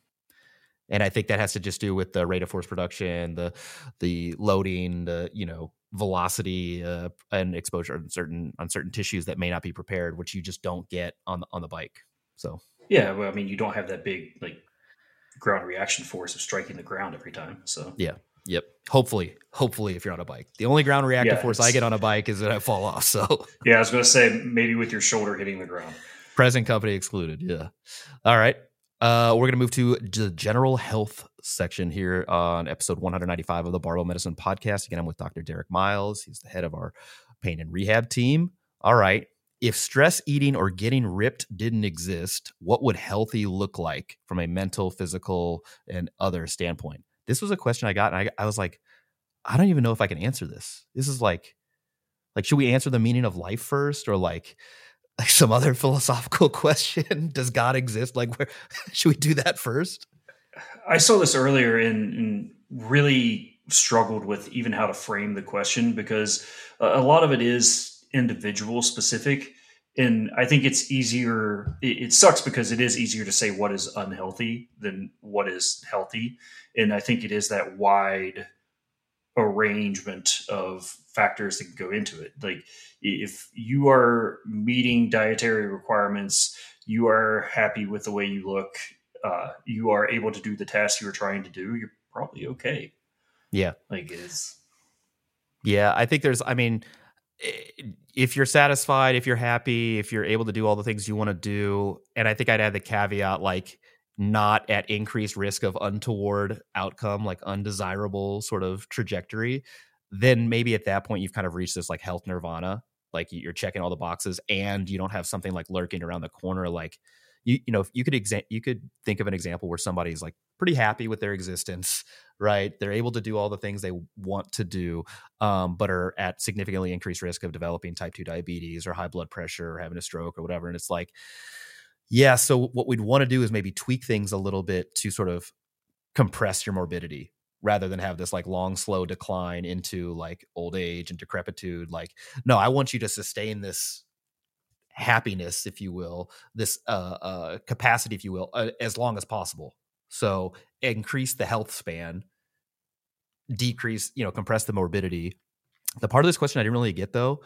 and I think that has to just do with the rate of force production, the the loading, the you know velocity uh, and exposure on certain on certain tissues that may not be prepared, which you just don't get on the, on the bike. So yeah, well, I mean, you don't have that big like ground reaction force of striking the ground every time. So yeah, yep. Hopefully, hopefully, if you're on a bike, the only ground reactive yeah, force I get on a bike is that I fall off. So yeah, I was going to say maybe with your shoulder hitting the ground. Present company excluded. Yeah. All right. Uh, we're going to move to the general health section here on episode 195 of the Barbell Medicine podcast. Again, I'm with Dr. Derek Miles. He's the head of our pain and rehab team. All right if stress eating or getting ripped didn't exist, what would healthy look like from a mental, physical, and other standpoint? This was a question I got, and I, I was like, I don't even know if I can answer this. This is like, like, should we answer the meaning of life first, or like, like some other philosophical question? Does God exist? Like, where should we do that first? I saw this earlier and, and really struggled with even how to frame the question because a lot of it is individual specific and i think it's easier it, it, sucks because it is easier to say what is unhealthy than what is healthy and i think it is that wide arrangement of factors that go into it. Like if you are meeting dietary requirements you are happy with the way you look uh, you are able to do the tasks you're trying to do you're probably okay. Yeah. Like it's yeah i think there's i mean if you're satisfied, if you're happy, if you're able to do all the things you want to do, and I think I'd add the caveat like not at increased risk of untoward outcome, like undesirable sort of trajectory, then maybe at that point you've kind of reached this like health nirvana. Like you're checking all the boxes and you don't have something like lurking around the corner like you you know you could exa- you could think of an example where somebody's like pretty happy with their existence right they're able to do all the things they want to do um, but are at significantly increased risk of developing type 2 diabetes or high blood pressure or having a stroke or whatever and it's like yeah so what we'd want to do is maybe tweak things a little bit to sort of compress your morbidity rather than have this like long slow decline into like old age and decrepitude like no i want you to sustain this happiness, if you will, this uh, uh, capacity, if you will, uh, as long as possible. So increase the health span, decrease, you know, compress the morbidity. The part of this question I didn't really get though,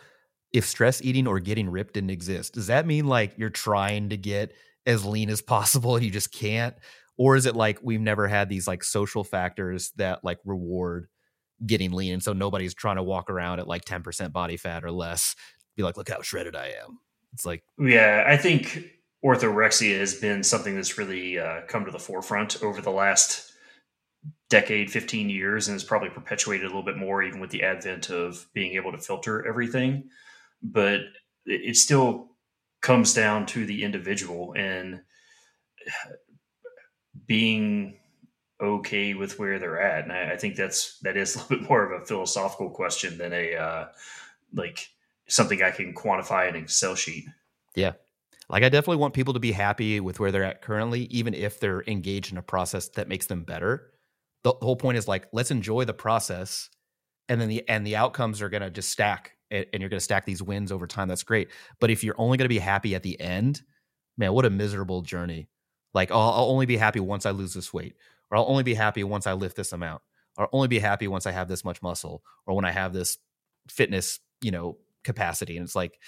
if stress eating or getting ripped didn't exist, does that mean like you're trying to get as lean as possible and you just can't? Or is it like we've never had these like social factors that like reward getting lean? And so nobody's trying to walk around at like 10% body fat or less, be like, look how shredded I am. It's like yeah, I think orthorexia has been something that's really uh, come to the forefront over the last decade, 15 years, and has probably perpetuated a little bit more even with the advent of being able to filter everything. But it still comes down to the individual and being okay with where they're at. And I, I think that's that is a little bit more of a philosophical question than a uh, like something I can quantify in Excel sheet. Yeah. Like I definitely want people to be happy with where they're at currently, even if they're engaged in a process that makes them better. the, the whole point is like let's enjoy the process and then the and the outcomes are going to just stack and, and you're going to stack these wins over time that's great but if you're only going to be happy at the end man what a miserable journey like I'll, I'll only be happy once i lose this weight or i'll only be happy once i lift this amount or only be happy once i have this much muscle or when i have this fitness you know capacity and it's like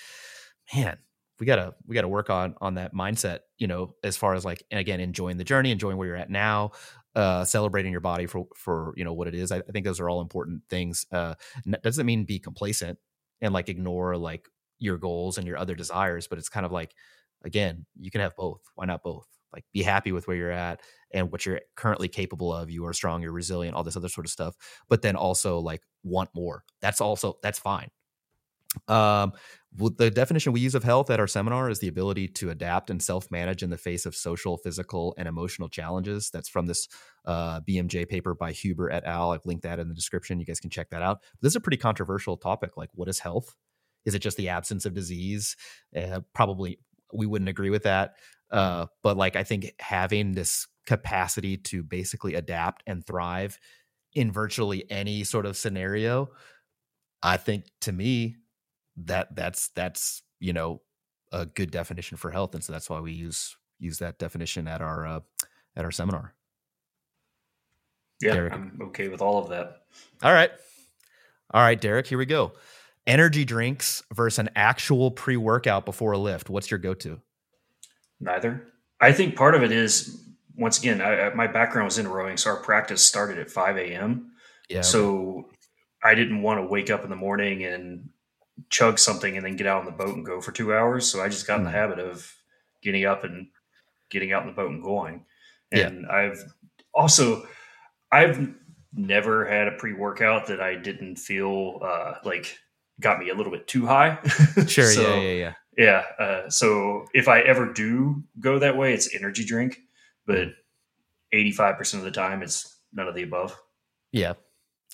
man we gotta we gotta work on on that mindset you know as far as like again enjoying the journey enjoying where you're at now uh, celebrating your body for for you know what it is. I, I think those are all important things. Uh, doesn't mean be complacent and like ignore like your goals and your other desires, but it's kind of like again, you can have both. Why not both? Like be happy with where you're at and what you're currently capable of. You are strong, you're resilient, all this other sort of stuff. But then also like want more. That's also that's fine. Um, the definition we use of health at our seminar is the ability to adapt and self manage in the face of social, physical, and emotional challenges. That's from this uh, BMJ paper by Huber et al. I've linked that in the description. You guys can check that out. This is a pretty controversial topic. Like, what is health? Is it just the absence of disease? Uh, probably we wouldn't agree with that. Uh, but like, I think having this capacity to basically adapt and thrive in virtually any sort of scenario, I think to me, that that's that's you know a good definition for health, and so that's why we use use that definition at our uh, at our seminar. Yeah, Derek. I'm okay with all of that. All right, all right, Derek. Here we go. Energy drinks versus an actual pre workout before a lift. What's your go to? Neither. I think part of it is once again, I, my background was in rowing, so our practice started at 5 a.m. Yeah. So I didn't want to wake up in the morning and chug something and then get out on the boat and go for two hours. So I just got in the hmm. habit of getting up and getting out in the boat and going. And yeah. I've also I've never had a pre workout that I didn't feel uh, like got me a little bit too high. Sure. so, yeah. Yeah. Yeah. Yeah. Uh, so if I ever do go that way, it's energy drink, but hmm. eighty five percent of the time, it's none of the above. Yeah.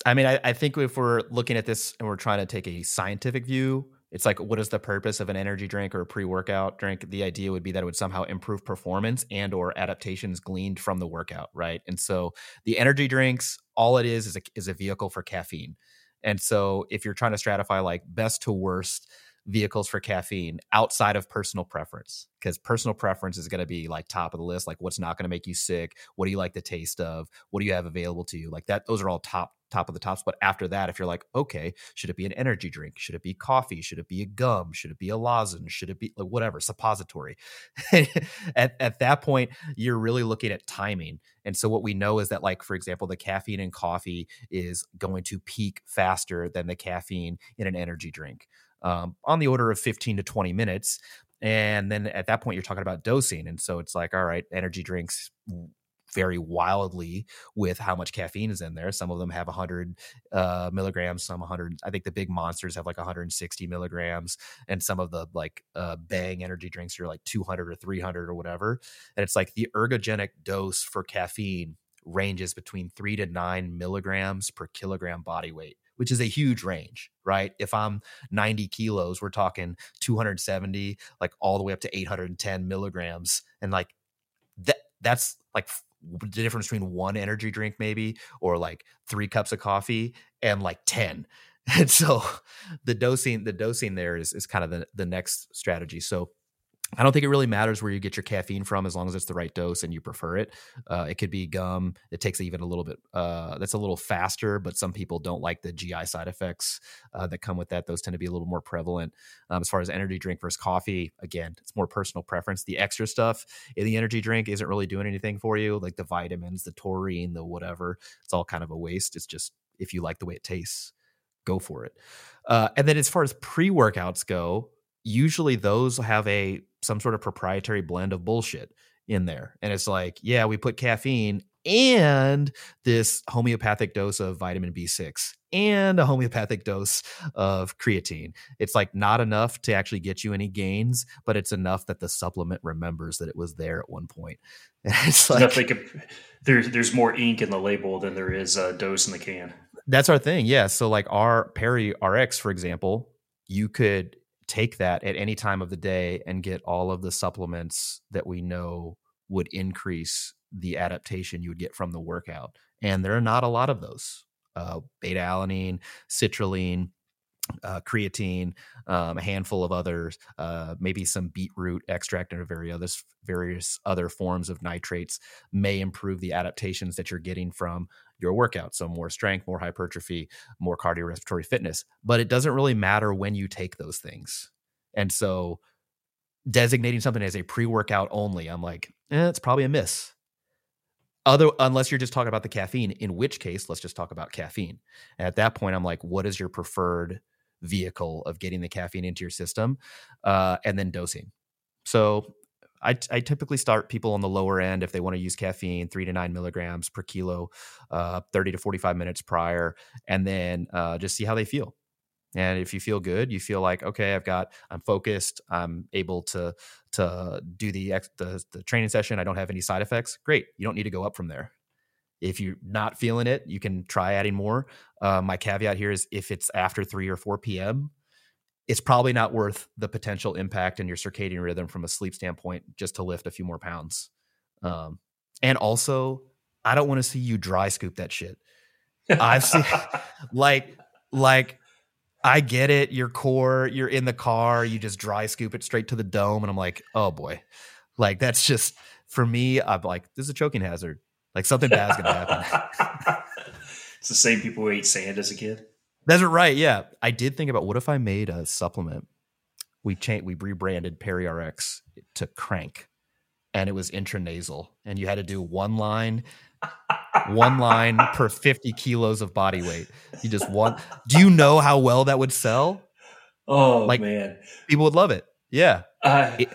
I mean, I, I, think if we're looking at this and we're trying to take a scientific view, it's like, what is the purpose of an energy drink or a pre-workout drink? The idea would be that it would somehow improve performance and or adaptations gleaned from the workout, right? And so the energy drinks, all it is is a, is a vehicle for caffeine. And so if you're trying to stratify like best to worst, vehicles for caffeine outside of personal preference because personal preference is going to be like top of the list like what's not going to make you sick what do you like the taste of what do you have available to you like that those are all top top of the tops but after that if you're like okay should it be an energy drink? Should it be coffee? Should it be a gum? Should it be a lozenge? Should it be like whatever suppository. At, at that point you're really looking at timing and so what we know is that like for example the caffeine in coffee is going to peak faster than the caffeine in an energy drink um, on the order of 15 to 20 minutes. And then at that point, you're talking about dosing. And so it's like, all right, energy drinks vary wildly with how much caffeine is in there. Some of them have 100 uh, milligrams, some 100. I think the big monsters have like 160 milligrams, and some of the like uh, Bang energy drinks are like 200 or 300 or whatever. And it's like the ergogenic dose for caffeine ranges between three to nine milligrams per kilogram body weight which is a huge range, right? If I'm 90 kilos, we're talking 270, like all the way up to 810 milligrams. And like that, that's like the difference between one energy drink, maybe, or like three cups of coffee and like 10. And so the dosing, the dosing there is, is kind of the, the next strategy. So I don't think it really matters where you get your caffeine from as long as it's the right dose and you prefer it. Uh, it could be gum. It takes even a little bit, uh, that's a little faster, but some people don't like the GI side effects uh, that come with that. Those tend to be a little more prevalent. Um, as far as energy drink versus coffee, again, it's more personal preference. The extra stuff in the energy drink isn't really doing anything for you, like the vitamins, the taurine, the whatever. It's all kind of a waste. It's just if you like the way it tastes, go for it. Uh, and then as far as pre workouts go, usually those have a some sort of proprietary blend of bullshit in there. And it's like, yeah, we put caffeine and this homeopathic dose of vitamin B6 and a homeopathic dose of creatine. It's like not enough to actually get you any gains, but it's enough that the supplement remembers that it was there at one point. it's like, there's there's more ink in the label than there is a dose in the can. That's our thing. Yeah. So like our PeriRx, for example, you could take that at any time of the day and get all of the supplements that we know would increase the adaptation you would get from the workout. And there are not a lot of those. Uh, beta alanine, citrulline, uh, creatine, um, a handful of others, uh, maybe some beetroot extract and various various other forms of nitrates may improve the adaptations that you're getting from your workout. So more strength, more hypertrophy, more cardiorespiratory fitness. But it doesn't really matter when you take those things. And so designating something as a pre-workout only, I'm like, eh, it's probably a miss. Other unless you're just talking about the caffeine, in which case let's just talk about caffeine. And at that point, I'm like, what is your preferred vehicle of getting the caffeine into your system? Uh, and then dosing. So I, I, typically start people on the lower end if they want to use caffeine, three to nine milligrams per kilo, uh, 30 to 45 minutes prior, and then uh, just see how they feel. And if you feel good, you feel like okay, I've got, I'm focused, I'm able to to do the the, the training session. I don't have any side effects. Great, you don't need to go up from there. If you're not feeling it, you can try adding more. Uh, my caveat here is if it's after three or four p.m., it's probably not worth the potential impact in your circadian rhythm from a sleep standpoint just to lift a few more pounds. Um, and also, I don't want to see you dry scoop that shit. I've seen like like I get it. Your core, you're in the car, you just dry scoop it straight to the dome, and I'm like, oh boy, like that's just for me. I'm like, this is a choking hazard. Like something bad's gonna happen. it's the same people who ate sand as a kid. That's right. Yeah, I did think about what if I made a supplement. We changed, we rebranded PeriRx to Crank, and it was intranasal, and you had to do one line one line per 50 kilos of body weight. You just want, do you know how well that would sell? Oh, like, man. People would love it. Yeah. Uh, it,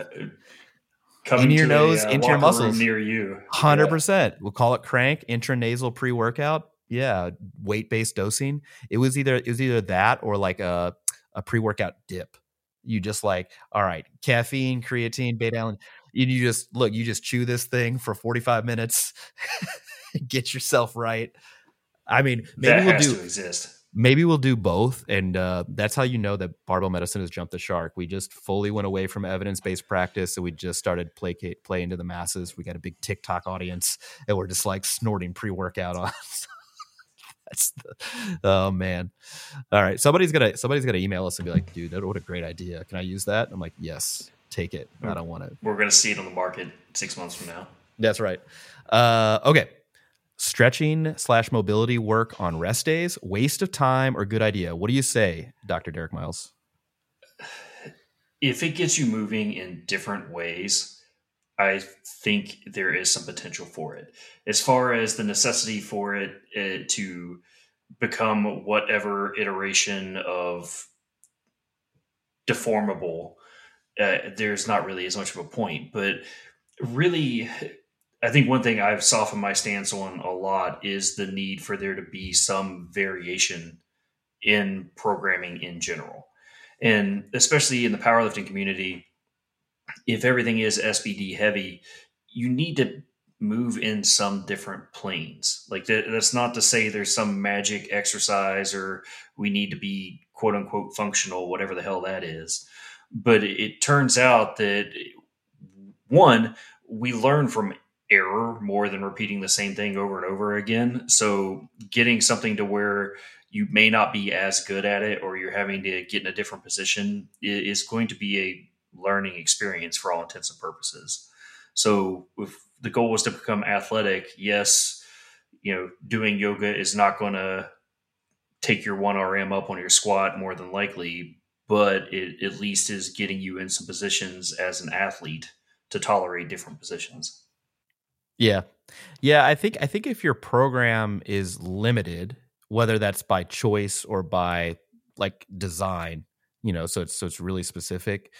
in your nose, a, uh, into your muscles. Near you. 100%. Yeah. We'll call it crank, intranasal pre workout. Yeah. Weight based dosing. It was either, it was either that or like a, a pre workout dip. You just like, all right, caffeine, creatine, beta alanine. You just look, you just chew this thing for 45 minutes. get yourself right. I mean, maybe that we'll do exist. Maybe we'll do both, and uh, that's how you know that barbell medicine has jumped the shark. We just fully went away from evidence based practice, and we just started play play into the masses. We got a big TikTok audience, and we're just like snorting pre workout on. That's the, oh man. All right, somebody's gonna somebody's gonna email us and be like, "Dude, that what a great idea! Can I use that?" I'm like, "Yes, take it. I don't want it." We're gonna see it on the market six months from now. That's right. Uh, okay, stretching slash mobility work on rest days waste of time or good idea what do you say dr derek miles if it gets you moving in different ways i think there is some potential for it as far as the necessity for it, it to become whatever iteration of deformable uh, there's not really as much of a point but really I think one thing I've softened my stance on a lot is the need for there to be some variation in programming in general. And especially in the powerlifting community, if everything is SBD heavy, you need to move in some different planes. Like that, that's not to say there's some magic exercise or we need to be quote unquote functional, whatever the hell that is. But it, it turns out that one, we learn from error more than repeating the same thing over and over again. So getting something to where you may not be as good at it or you're having to get in a different position is going to be a learning experience for all intents and purposes. So if the goal was to become athletic, yes, you know, doing yoga is not going to take your 1RM up on your squat more than likely, but it at least is getting you in some positions as an athlete to tolerate different positions. Yeah. Yeah, I think I think if your program is limited, whether that's by choice or by like design, you know, so it's so it's really specific,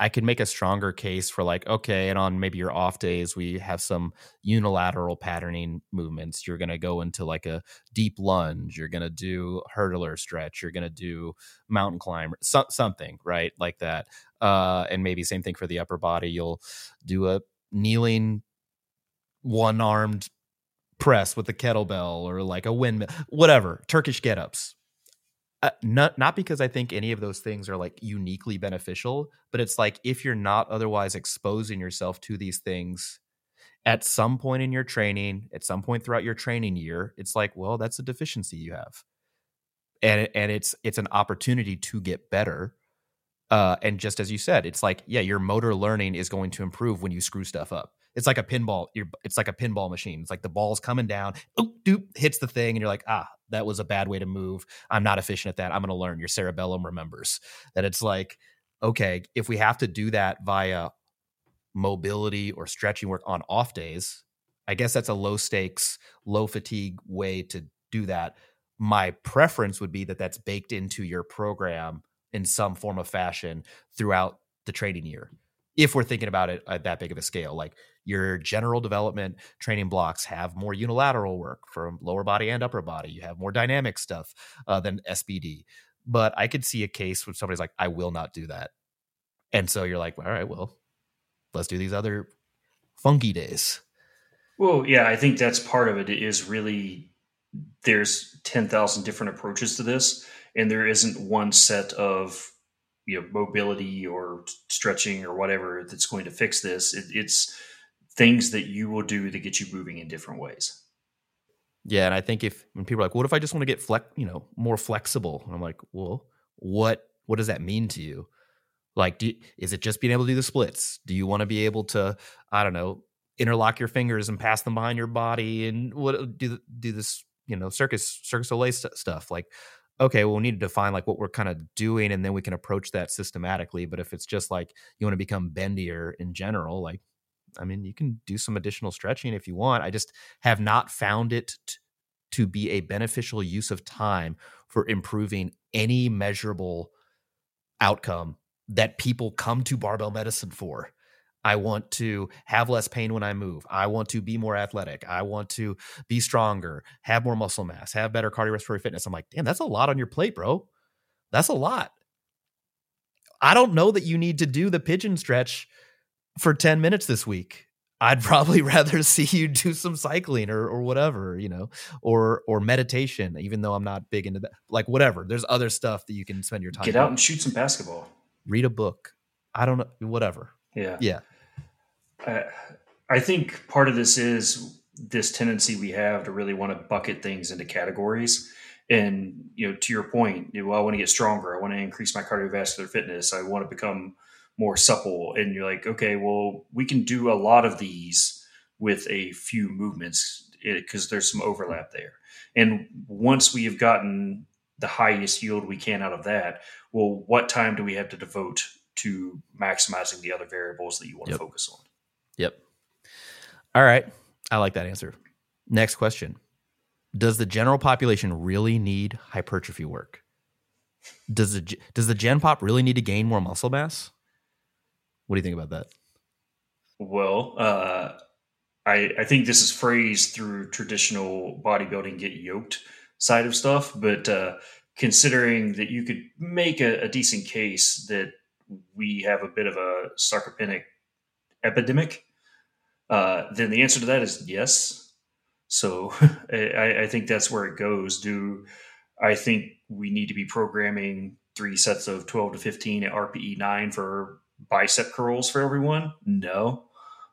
I could make a stronger case for like, okay, and on maybe your off days we have some unilateral patterning movements. You're gonna go into like a deep lunge, you're gonna do hurdler stretch, you're gonna do mountain climber, so, something, right? Like that. Uh, and maybe same thing for the upper body. You'll do a kneeling one armed press with a kettlebell or like a windmill, whatever, Turkish get ups. Uh, not not because I think any of those things are like uniquely beneficial, but it's like if you're not otherwise exposing yourself to these things, at some point in your training, at some point throughout your training year, it's like, well, that's a deficiency you have. And and it's it's an opportunity to get better. Uh, and just as you said, it's like, yeah, your motor learning is going to improve when you screw stuff up. It's like a pinball. It's like a pinball machine. It's like the ball's coming down, oop, doop, hits the thing, and you're like, ah, that was a bad way to move. I'm not efficient at that. I'm going to learn. Your cerebellum remembers that. It's like, okay, if we have to do that via mobility or stretching work on off days, I guess that's a low stakes, low fatigue way to do that. My preference would be that that's baked into your program in some form of fashion throughout the training year. If we're thinking about it at that big of a scale, like your general development training blocks have more unilateral work from lower body and upper body. You have more dynamic stuff uh, than SBD. But I could see a case where somebody's like, I will not do that. And so you're like, all right, well, let's do these other funky days. Well, yeah, I think that's part of it is really there's 10,000 different approaches to this and there isn't one set of you know mobility or stretching or whatever that's going to fix this. It, it's things that you will do to get you moving in different ways. Yeah, and I think if when people are like, "What if I just want to get flex, you know, more flexible?" And I'm like, "Well, what what does that mean to you? Like, do, is it just being able to do the splits? Do you want to be able to, I don't know, interlock your fingers and pass them behind your body and what do do this, you know, circus circus Soleil st- stuff? Like, okay, well, we need to define like what we're kind of doing, and then we can approach that systematically. But if it's just like you want to become bendier in general, like, I mean, you can do some additional stretching if you want. I just have not found it t- to be a beneficial use of time for improving any measurable outcome that people come to barbell medicine for. I want to have less pain when I move. I want to be more athletic. I want to be stronger, have more muscle mass, have better cardiorespiratory fitness. I'm like, damn, that's a lot on your plate, bro. That's a lot. I don't know that you need to do the pigeon stretch for 10 minutes this week. I'd probably rather see you do some cycling or or whatever, you know, or or meditation, even though I'm not big into that. Like whatever. There's other stuff that you can spend your time. Get out and shoot some basketball. Read a book. I don't know, whatever. Yeah. Yeah. Uh, I think part of this is this tendency we have to really want to bucket things into categories. And you know, to your point, you know, I want to get stronger. I want to increase my cardiovascular fitness. I want to become more supple. And you're like, okay, well, we can do a lot of these with a few movements eh, because there's some overlap there. And once we have gotten the highest yield we can out of that, well, what time do we have to devote to maximizing the other variables that you want yep. to focus on? Yep. All right. I like that answer. Next question. Does the general population really need hypertrophy work? Does the does the gen pop really need to gain more muscle mass? What do you think about that? Well, uh, I I think this is phrased through traditional bodybuilding get yoked side of stuff, but uh, considering that you could make a, a, decent case that we have a bit of a sarcopenic epidemic, uh, then the answer to that is yes. So I, I, think that's where it goes. Do I think we need to be programming three sets of 12 to 15 at RPE 9 for bicep curls for everyone? No.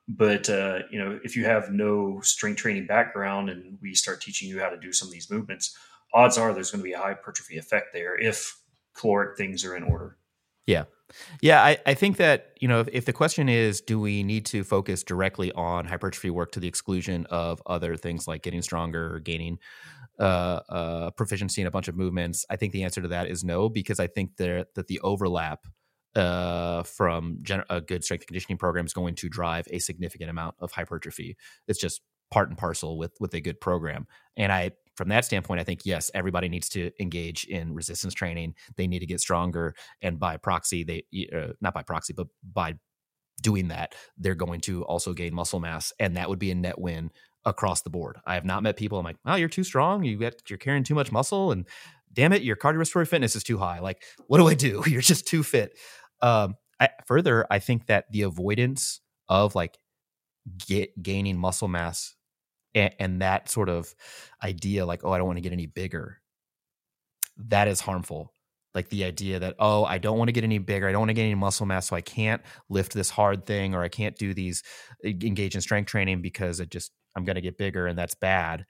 But uh, you know, if you have no strength training background and we start teaching you how to do some of these movements, odds are there's going to be a hypertrophy effect there if caloric things are in order. Yeah. Yeah, I, I think that, you know, if, if, the question is, do we need to focus directly on hypertrophy work to the exclusion of other things like getting stronger or gaining uh, uh, proficiency in a bunch of movements? I think the answer to that is no, because I think there, that the overlap uh, from gen- a good strength and conditioning program is going to drive a significant amount of hypertrophy. It's just part and parcel with with a good program. And I from that standpoint, I think yes, everybody needs to engage in resistance training. They need to get stronger, and by proxy, they uh, not by proxy, but by doing that, they're going to also gain muscle mass, and that would be a net win across the board. I have not met people. I'm like, oh, you're too strong. You get you're carrying too much muscle, and damn it, your cardiorespiratory fitness is too high. Like, what do I do? You're just too fit. Um, I, further, I think that the avoidance of like get gaining muscle mass and, and that sort of idea like oh i don't want to get any bigger that is harmful. Like the idea that oh i don't want to get any bigger i don't want to get any muscle mass so i can't lift this hard thing or i can't do these engage in strength training because it just i'm going to get bigger and that's bad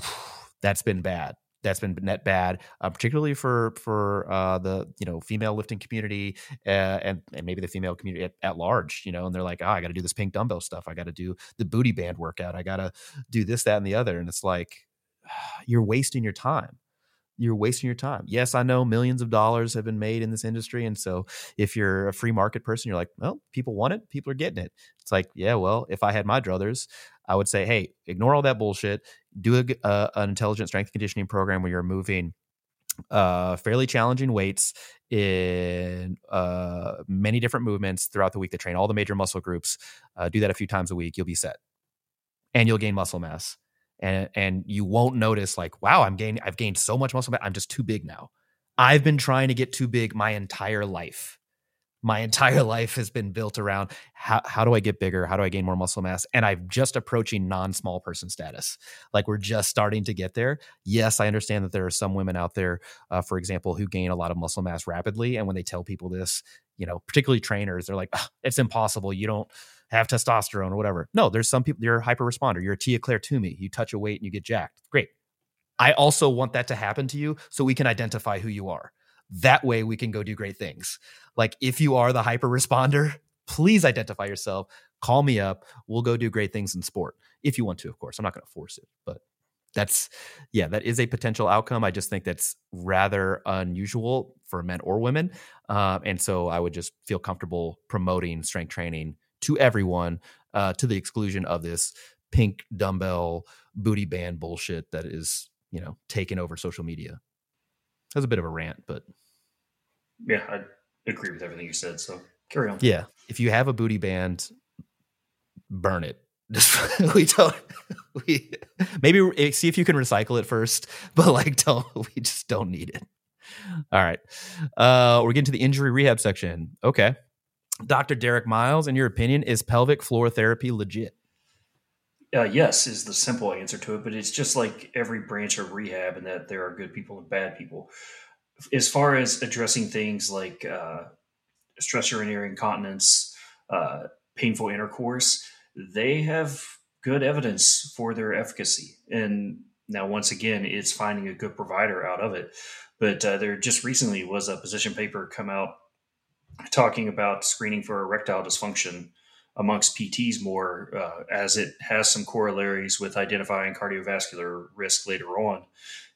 that's been bad that's been net bad, uh, particularly for for uh, the you know female lifting community uh, and and maybe the female community at, at large. You know, and they're like, oh, I got to do this pink dumbbell stuff. I got to do the booty band workout. I got to do this, that, and the other. And it's like you're wasting your time you're wasting your time. Yes, I know millions of dollars have been made in this industry. And so if you're a free market person, you're like, well, people want it, people are getting it. It's like, yeah, well, if I had my druthers, I would say, hey, ignore all that bullshit. Do a, uh, an intelligent strength conditioning program where you're moving uh, fairly challenging weights in uh, many different movements throughout the week that train all the major muscle groups. Uh, do that a few times a week, you'll be set, and you'll gain muscle mass and and you won't notice like wow i'm gaining i've gained so much muscle mass. I'm just too big now. I've been trying to get too big my entire life. My entire life has been built around how, how do i get bigger? How do i gain more muscle mass? And i'm just approaching non-small person status. Like we're just starting to get there. Yes i understand that there are some women out there uh, for example who gain a lot of muscle mass rapidly and when they tell people this you know particularly trainers they're like it's impossible. You don't have testosterone or whatever. No, there's some people, you're a hyper responder. You're a Tia-Clair Toomey. You touch a weight and you get jacked. Great. I also want that to happen to you so we can identify who you are. That way we can go do great things. Like if you are the hyper responder, please identify yourself. Call me up. We'll go do great things in sport if you want to, of course. I'm not going to force it, but that's yeah that is a potential outcome i just think that's rather unusual for men or women uh, and so i would just feel comfortable promoting strength training to everyone uh, to the exclusion of this pink dumbbell booty band bullshit that is you know taking over social media. That's a bit of a rant but yeah i agree with everything you said so carry on. Yeah if you have a booty band burn it. We don't we maybe eh, see if you can recycle it first but like don't we just don't need it. All right uh we're getting to the injury rehab section. Okay Dr. Derek Miles, in your opinion, is pelvic floor therapy legit? Uh, yes, is the simple answer to it, but it's just like every branch of rehab, and that there are good people and bad people. As far as addressing things like uh, stress urinary incontinence, uh, painful intercourse, they have good evidence for their efficacy. And now, once again, it's finding a good provider out of it. But uh, there just recently was a position paper come out talking about screening for erectile dysfunction amongst PTs more, uh, as it has some corollaries with identifying cardiovascular risk later on.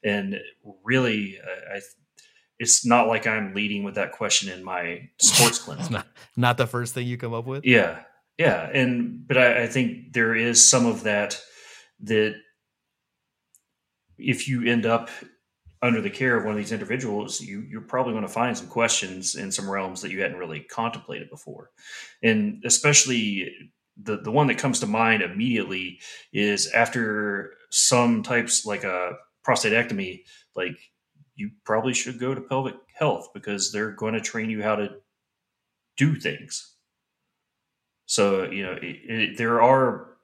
And really, uh, I, it's not like I'm leading with that question in my sports clinic. not, not, the first thing you come up with. Yeah, yeah, and but I, I think there is some of that that if you end up under the care of one of these individuals, you, you're probably going to find some questions in some realms that you hadn't really contemplated before. And especially the, the one that comes to mind immediately is after some types like a prostatectomy, like you probably should go to pelvic health because they're going to train you how to do things. So, you know, it, it, there are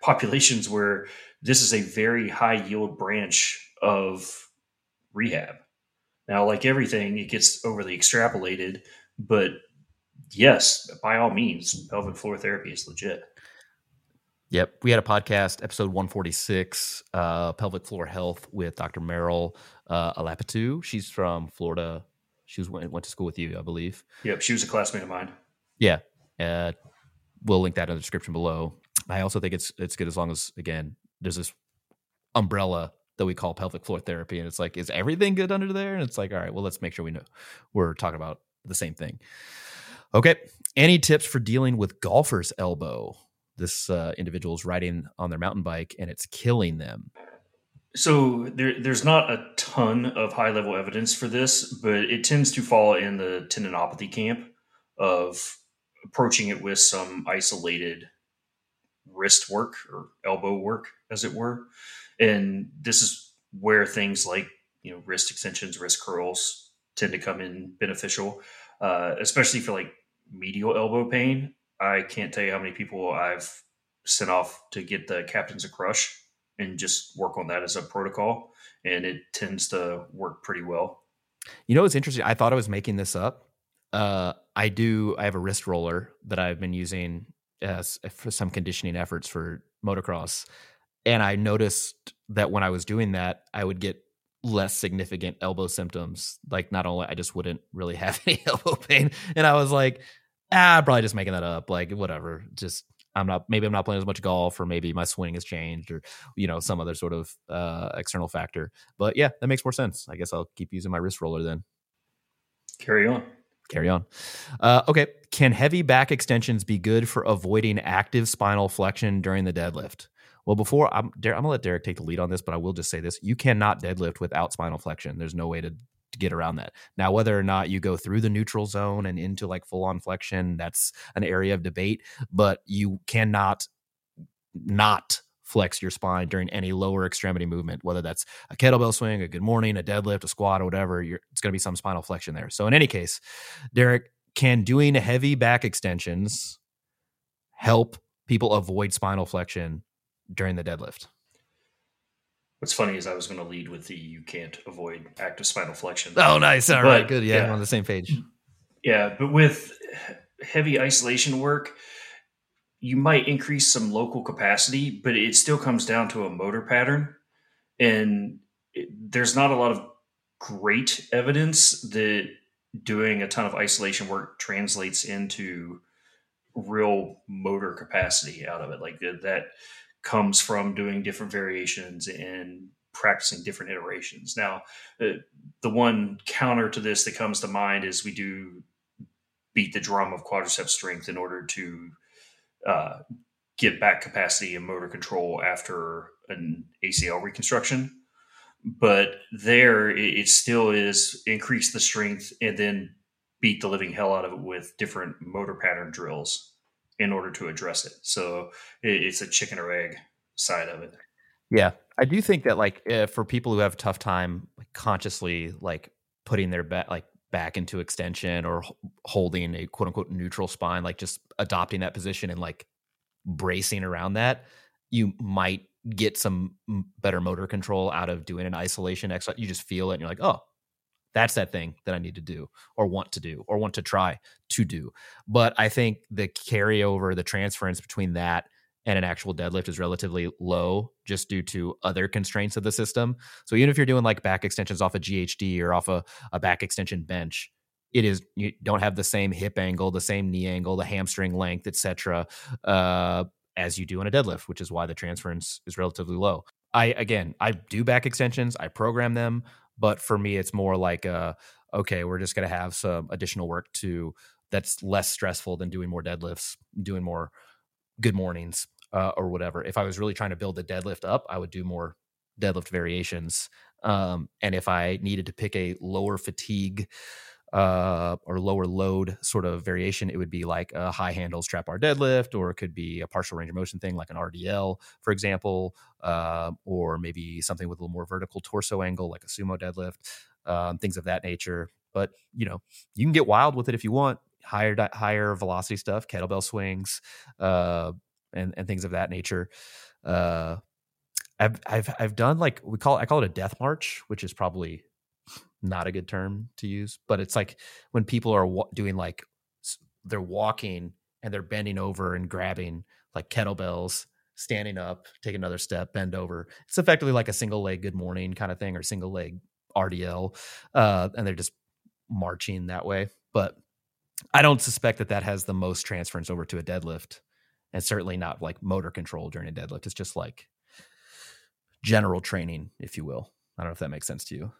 populations where this is a very high yield branch of rehab. Now, like everything, it gets overly extrapolated, but yes, by all means, pelvic floor therapy is legit. Yep. We had a podcast, episode 146, uh, Pelvic Floor Health with Dr. Meryl uh, Alapitu. She's from Florida. She was went, went to school with you, I believe. Yep. She was a classmate of mine. Yeah. Uh, we'll link that in the description below. I also think it's it's good as long as, again, there's this umbrella that we call pelvic floor therapy. And it's like, is everything good under there? And it's like, all right, well, let's make sure we know we're talking about the same thing. Okay. Any tips for dealing with golfer's elbow? This uh, individual is riding on their mountain bike and it's killing them. So there, there's not a ton of high level evidence for this, but it tends to fall in the tendinopathy camp of approaching it with some isolated wrist work or elbow work, as it were. And this is where things like you know wrist extensions, wrist curls tend to come in beneficial, uh, especially for like medial elbow pain. I can't tell you how many people I've sent off to get the Captains of Crush and just work on that as a protocol, and it tends to work pretty well. You know it's interesting? I thought I was making this up. Uh, I do. I have a wrist roller that I've been using as for some conditioning efforts for motocross, and I noticed that when I was doing that, I would get less significant elbow symptoms. Like not only I just wouldn't really have any elbow pain, and I was like, ah, I'm probably just making that up. Like whatever, just I'm not maybe I'm not playing as much golf or maybe my swing has changed or you know some other sort of uh, external factor. But yeah, that makes more sense. I guess I'll keep using my wrist roller then. Carry on. Carry on. Uh, okay, can heavy back extensions be good for avoiding active spinal flexion during the deadlift? Well, before I'm, I'm gonna let Derek take the lead on this, but I will just say this: you cannot deadlift without spinal flexion. There's no way to to get around that. Now, whether or not you go through the neutral zone and into like full on flexion, that's an area of debate, but you cannot not flex your spine during any lower extremity movement, whether that's a kettlebell swing, a good morning, a deadlift, a squat, or whatever, it's going to be some spinal flexion there. So, in any case, Derek, can doing heavy back extensions help people avoid spinal flexion during the deadlift? What's funny is I was going to lead with the you can't avoid active spinal flexion. Oh, nice. All but, right, good. Yeah, yeah, I'm on the same page. Yeah, but with heavy isolation work, you might increase some local capacity, but it still comes down to a motor pattern. And it, there's not a lot of great evidence that doing a ton of isolation work translates into real motor capacity out of it. Like that comes from doing different variations and practicing different iterations. Now, uh, the one counter to this that comes to mind is we do beat the drum of quadriceps strength in order to uh, get back capacity and motor control after an ACL reconstruction. But there, it still is increase the strength and then beat the living hell out of it with different motor pattern drills in order to address it. So it's a chicken or egg side of it. Yeah, I do think that like uh, for people who have a tough time like, consciously like putting their back like back into extension or holding a quote unquote neutral spine, like just adopting that position and like bracing around that, you might get some better motor control out of doing an isolation exercise. You just feel it and you're like, oh, that's that thing that I need to do or want to do or want to try to do. But I think the carryover, the transference between that and an actual deadlift is relatively low just due to other constraints of the system. So even if you're doing like back extensions off a GHD or off a, a back extension bench, it is you don't have the same hip angle, the same knee angle, the hamstring length, etc., uh, as you do in a deadlift, which is why the transference is relatively low. I again, I do back extensions, I program them, but for me, it's more like, uh, okay, we're just going to have some additional work to that's less stressful than doing more deadlifts, doing more good mornings uh, or whatever. If I was really trying to build the deadlift up, I would do more deadlift variations. Um, and if I needed to pick a lower fatigue uh, or lower load sort of variation, it would be like a high handles trap bar deadlift, or it could be a partial range of motion thing like an RDL, for example, uh, or maybe something with a little more vertical torso angle like a sumo deadlift, um, things of that nature. But you know, you can get wild with it if you want. Higher higher velocity stuff, kettlebell swings, uh, and and things of that nature. Uh, I've I've I've done like we call I call it a death march, which is probably not a good term to use, but it's like when people are doing like they're walking and they're bending over and grabbing like kettlebells, standing up, take another step, bend over. It's effectively like a single leg good morning kind of thing or single leg RDL, uh, and they're just marching that way. But I don't suspect that that has the most transference over to a deadlift, and certainly not like motor control during a deadlift. It's just like general training, if you will. I don't know if that makes sense to you.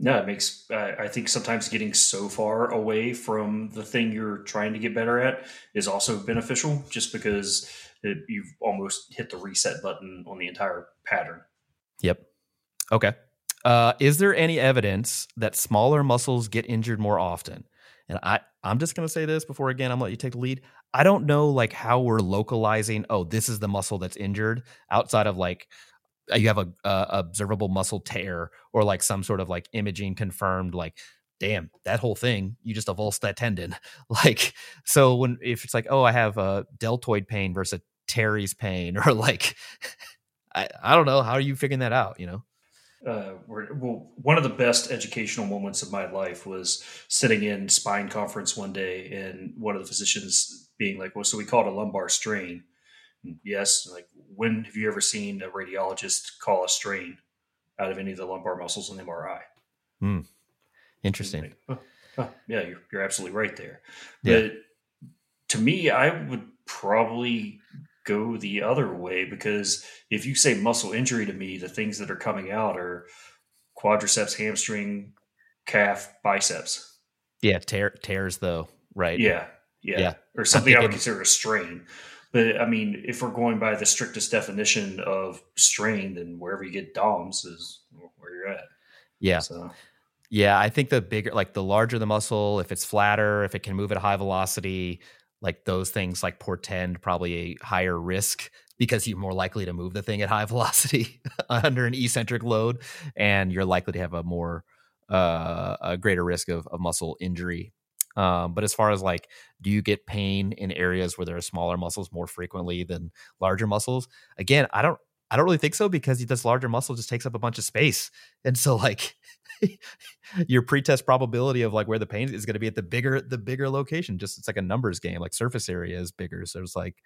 No, it makes. Uh, I think sometimes getting so far away from the thing you're trying to get better at is also beneficial, just because it, you've almost hit the reset button on the entire pattern. Yep. Okay. Uh, is there any evidence that smaller muscles get injured more often? And I, I'm just going to say this before again, I'm gonna let you take the lead. I don't know like how we're localizing. Oh, this is the muscle that's injured outside of like Uh, you have a, a observable muscle tear or like some sort of like imaging confirmed like damn that whole thing you just avulsed that tendon. Like so when if it's like oh i have a deltoid pain versus teres pain or like I, I don't know how are you figuring that out you know? Uh, well, one of the best educational moments of my life was sitting in spine conference one day, and one of the physicians being like, "Well, so we call it a lumbar strain." And yes, like when have you ever seen a radiologist call a strain out of any of the lumbar muscles in MRI? Hmm. Interesting. Like, oh, oh, yeah, you're, you're absolutely right there. Yeah. But to me, I would probably go the other way because if you say muscle injury to me, the things that are coming out are quadriceps, hamstring, calf, biceps. Yeah, tear, tears though, right? Yeah, yeah, yeah. or something I would consider a strain. But I mean, if we're going by the strictest definition of strain, then wherever you get DOMS is where you're at. Yeah. So. Yeah, I think the bigger, like the larger the muscle, if it's flatter, if it can move at high velocity, like those things like portend probably a higher risk because you're more likely to move the thing at high velocity under an eccentric load and you're likely to have a more uh, a greater risk of, of muscle injury um, but as far as like do you get pain in areas where there are smaller muscles more frequently than larger muscles again i don't i don't really think so because this larger muscle just takes up a bunch of space and so like your pretest probability of like where the pain is going to be at the bigger the bigger location. Just it's like a numbers game. Like surface area is bigger, so it's like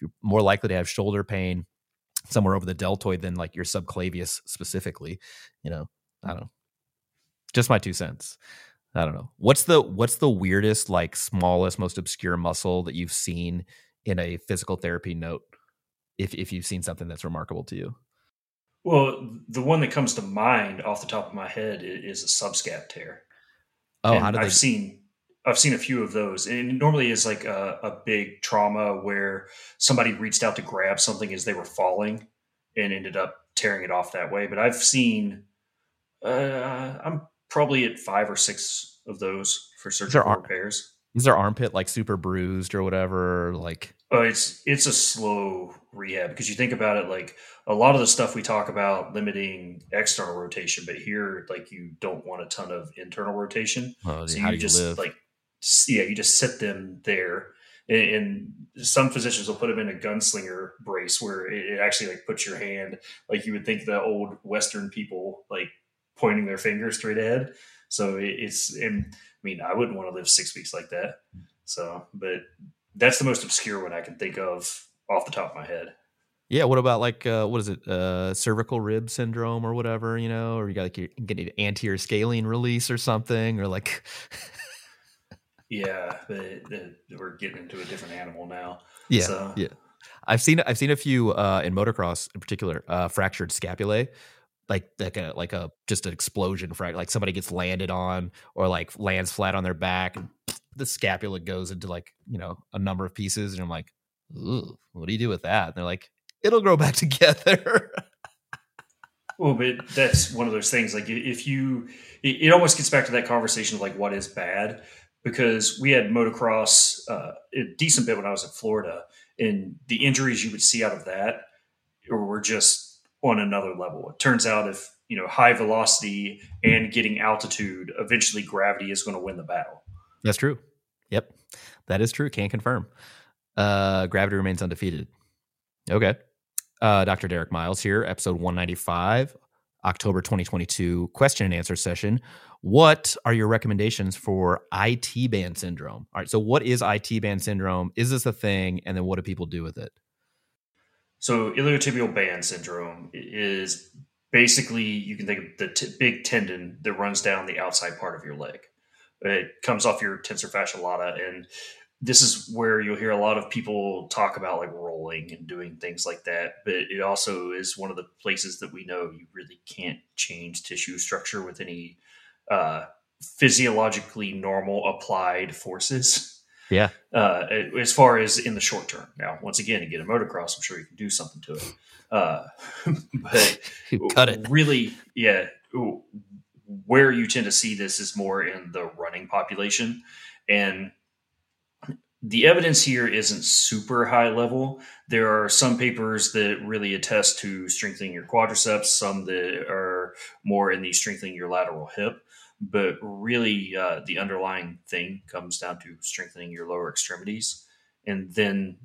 you're more likely to have shoulder pain somewhere over the deltoid than like your subclavius specifically. You know, I don't know. Just my two cents. I don't know. What's the what's the weirdest, like smallest, most obscure muscle that you've seen in a physical therapy note? If if you've seen something that's remarkable to you. Well, the one that comes to mind off the top of my head is a subscap tear. Oh, and how did I've seen I've seen a few of those, and it normally is like a, a big trauma where somebody reached out to grab something as they were falling and ended up tearing it off that way. But I've seen, uh, I'm probably at five or six of those for surgical ar- repairs. Is their armpit like super bruised or whatever? Like, oh, it's it's a slow rehab because you think about it like a lot of the stuff we talk about limiting external rotation, but here, like you don't want a ton of internal rotation. Oh, so you, you just live? like, yeah, you just sit them there. And, and, some physicians will put them in a gunslinger brace where it, it, actually like puts your hand, like you would think the old Western people like pointing their finger straight ahead. So it, it's, and I mean, I wouldn't want to live six weeks like that. So, but that's the most obscure one I can think of off the top of my head. Yeah, what about like uh, what is it, uh, cervical rib syndrome or whatever, you know, or you got like you get an anterior scalene release or something, or like. yeah, but, we're getting into a different animal now. Yeah, so. yeah. I've seen I've seen a few uh, in motocross in particular uh, fractured scapulae, like like a like a just an explosion fracture, like somebody gets landed on or like lands flat on their back, and the scapula goes into like you know a number of pieces, and I'm like, Ooh, what do you do with that? And they're like, it'll grow back together. well, but that's one of those things. Like if you, it, almost gets back to that conversation of like what is bad, because we had motocross uh, a decent bit when I was in Florida, and the injuries you would see out of that were just on another level. It turns out if you know high velocity and getting altitude, eventually gravity is going to win the battle. That's true. Yep, that is true. Can't confirm. Uh, gravity remains undefeated. Okay. Uh, Dr. Derek Miles here, episode 195, October 2022 question and answer session. What are your recommendations for IT band syndrome? All right. So, what is IT band syndrome? Is this a thing? And then what do people do with it? So, iliotibial band syndrome is basically you can think of the t- big tendon that runs down the outside part of your leg. It comes off your tensor fascia lata, and this is where you'll hear a lot of people talk about like rolling and doing things like that. But it also is one of the places that we know you really can't change tissue structure with any uh, physiologically normal applied forces. Yeah. Uh, as far as in the short term. Now, once again, you get a motocross, I'm sure you can do something to it. Uh, but cut it. Really, yeah. Where you tend to see this is more in the running population. And the evidence here isn't super high level. There are some papers that really attest to strengthening your quadriceps, some that are more in the strengthening your lateral hip. But really, uh, the underlying thing comes down to strengthening your lower extremities. And then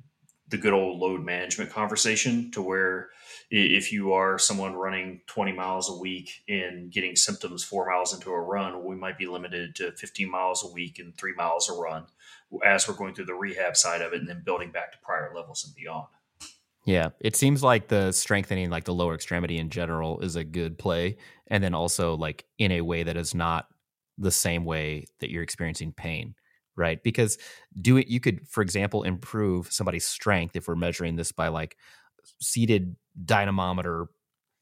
the good old load management conversation to where if you are someone running 20 miles a week and getting symptoms four miles into a run, we might be limited to 15 miles a week and three miles a run as we're going through the rehab side of it and then building back to prior levels and beyond. Yeah, it seems like the strengthening, like the lower extremity in general, is a good play. And then also, like, in a way that is not the same way that you're experiencing pain, right? Because do it, you could, for example, improve somebody's strength if we're measuring this by like seated dynamometer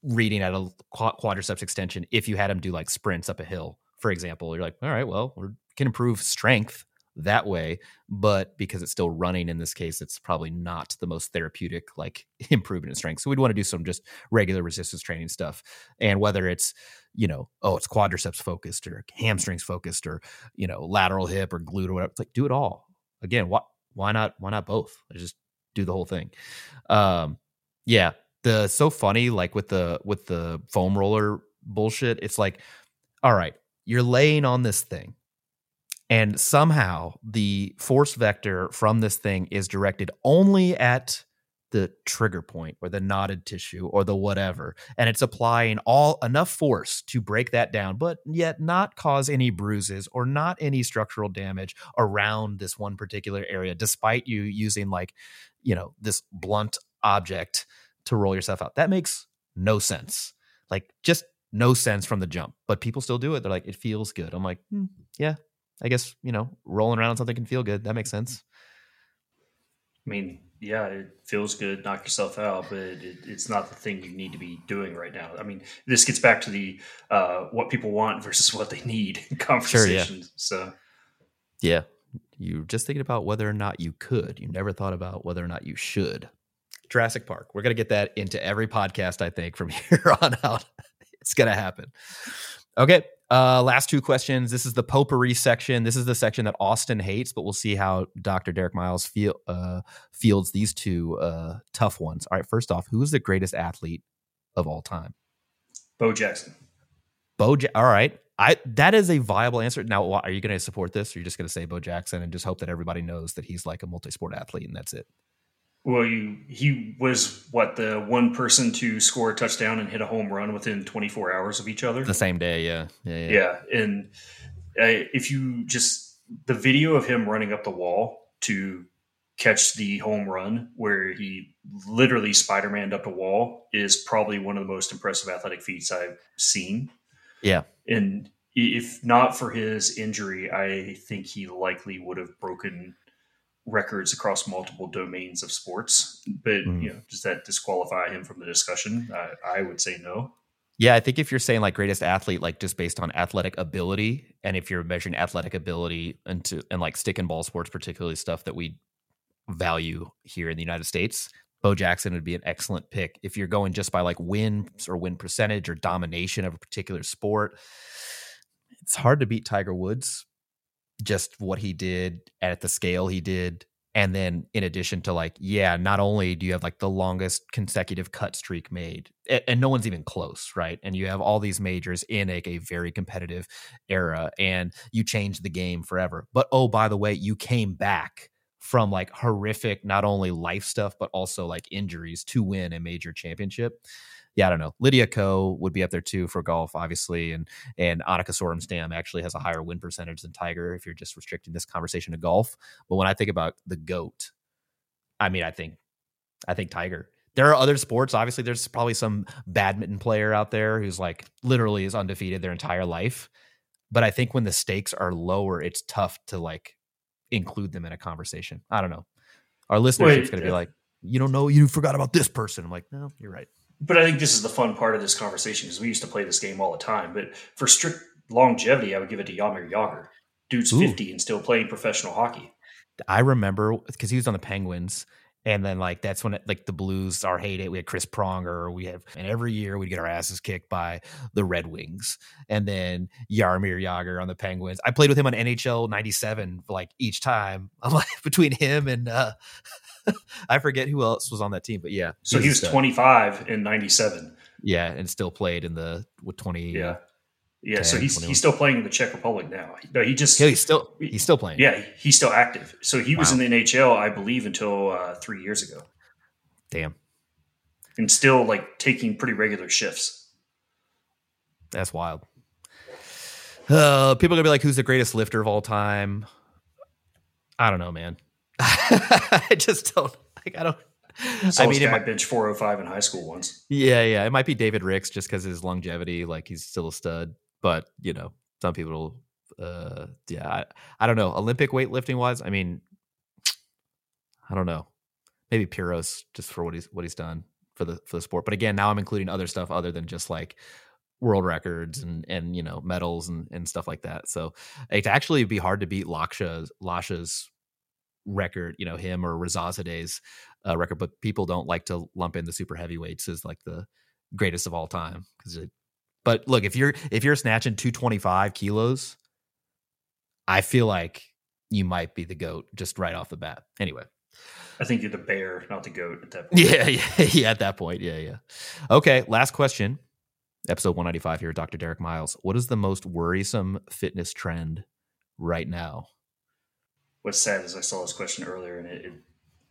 reading at a quadriceps extension if you had them do like sprints up a hill for example you're like all right well we can improve strength that way but because it's still running in this case it's probably not the most therapeutic like improvement in strength. So we'd want to do some just regular resistance training stuff and whether it's you know oh it's quadriceps focused or hamstrings focused or you know lateral hip or glute or whatever it's like do it all. Again why why not why not both? Just do the whole thing. Um yeah the so funny like with the with the foam roller bullshit it's like all right you're laying on this thing and somehow the force vector from this thing is directed only at the trigger point or the knotted tissue or the whatever. And it's applying all enough force to break that down but yet not cause any bruises or not any structural damage around this one particular area despite you using like you know this blunt object to roll yourself out. That makes no sense. Like just no sense from the jump. But people still do it. They're like it feels good. I'm like hmm, yeah I guess you know rolling around on something can feel good. That makes sense. I mean, yeah, it feels good. Knock yourself out, but it, it's not the thing you need to be doing right now. I mean, this gets back to the uh, what people want versus what they need conversation. Sure, yeah. So, yeah, you're just thinking about whether or not you could. You never thought about whether or not you should. Jurassic Park. We're gonna get that into every podcast. I think from here on out, it's gonna happen. Okay, uh, last two questions. This is the potpourri section. This is the section that Austin hates, but we'll see how Dr. Derek Miles feel, uh, fields these two uh, tough ones. All right, first off, who is the greatest athlete of all time? Bo Jackson. Bo. Ja- all right, I that is a viable answer. Now, are you going to support this, or are you just going to say Bo Jackson and just hope that everybody knows that he's like a multi-sport athlete and that's it? Well, you, he was what the one person to score a touchdown and hit a home run within 24 hours of each other. The same day, yeah, yeah, yeah. yeah. And uh, if you just the video of him running up the wall to catch the home run, where he literally Spider-Man up a wall, is probably one of the most impressive athletic feats I've seen. Yeah, and if not for his injury, I think he likely would have broken records across multiple domains of sports. But mm. you know, does that disqualify him from the discussion? I, I would say no. Yeah, I think if you're saying like greatest athlete, like just based on athletic ability, and if you're measuring athletic ability into and like stick and ball sports, particularly stuff that we value here in the United States, Bo Jackson would be an excellent pick. If you're going just by like wins or win percentage or domination of a particular sport, it's hard to beat Tiger Woods just what he did at the scale he did and then in addition to like yeah not only do you have like the longest consecutive cut streak made and, and no one's even close right? And you have all these majors in like a very competitive era and you changed the game forever. But oh by the way you came back from like horrific not only life stuff but also like injuries to win a major championship yeah, I don't know. Lydia Ko would be up there too for golf, obviously, and and Annika Sorenstam actually has a higher win percentage than Tiger if you're just restricting this conversation to golf. But when I think about the goat, I mean, I think I think Tiger. There are other sports. Obviously, there's probably some badminton player out there who's like literally is undefeated their entire life. But I think when the stakes are lower, it's tough to like include them in a conversation. I don't know. Our listenership's going to be eh like, you don't know, you forgot about this person. I'm like, no, you're right but I think this is the fun part of this conversation because we used to play this game all the time. But for strict longevity, I would give it to Jaromir Jagr. Dude's Ooh. 50 and still playing professional hockey. I remember because he was on the Penguins. And then like that's when it, like the Blues our heyday. We had Chris Pronger. We have and every year we'd get our asses kicked by the Red Wings. And then Jaromir Jagr on the Penguins. I played with him on NHL '97 like each time. I'm like between him and uh, I forget who else was on that team, but yeah. So he was, 25 in 97. Yeah, and still played in the with 20 Yeah. Yeah, 10, so he's 21. he's still playing in the Czech Republic now. No, he just he's still he's still playing. Yeah, he's still active. So he wow. was in the NHL, I believe, until uh, three years ago. Damn. and still like taking pretty regular shifts. That's wild. Uh, people are gonna be like, "Who's the greatest lifter of all time?" I don't know, man. I just don't like. I don't. I mean, might, bench 405 in high school once. Yeah, yeah. It might be David Ricks just because his longevity, like he's still a stud. But you know, some people, uh, yeah, I, I don't know. Olympic weightlifting wise, I mean, I don't know. Maybe Pyrros just for what he's what he's done for the for the sport. But again, now I'm including other stuff other than just like world records and and you know medals and and stuff like that. So it actually be hard to beat Laksha's Lasha's record, you know, him or Rezazadeh's uh, record. But people don't like to lump in the super heavyweights as like the greatest of all time because. But look, if you're if you're snatching 225 kilos, I feel like you might be the goat just right off the bat. Anyway. I think you're the bear, not the goat at that point. Yeah, yeah, yeah. At that point, yeah, yeah. Okay, last question episode 195 here, Dr. Derek Miles. What is the most worrisome fitness trend right now? What's sad is I saw this question earlier, and it, it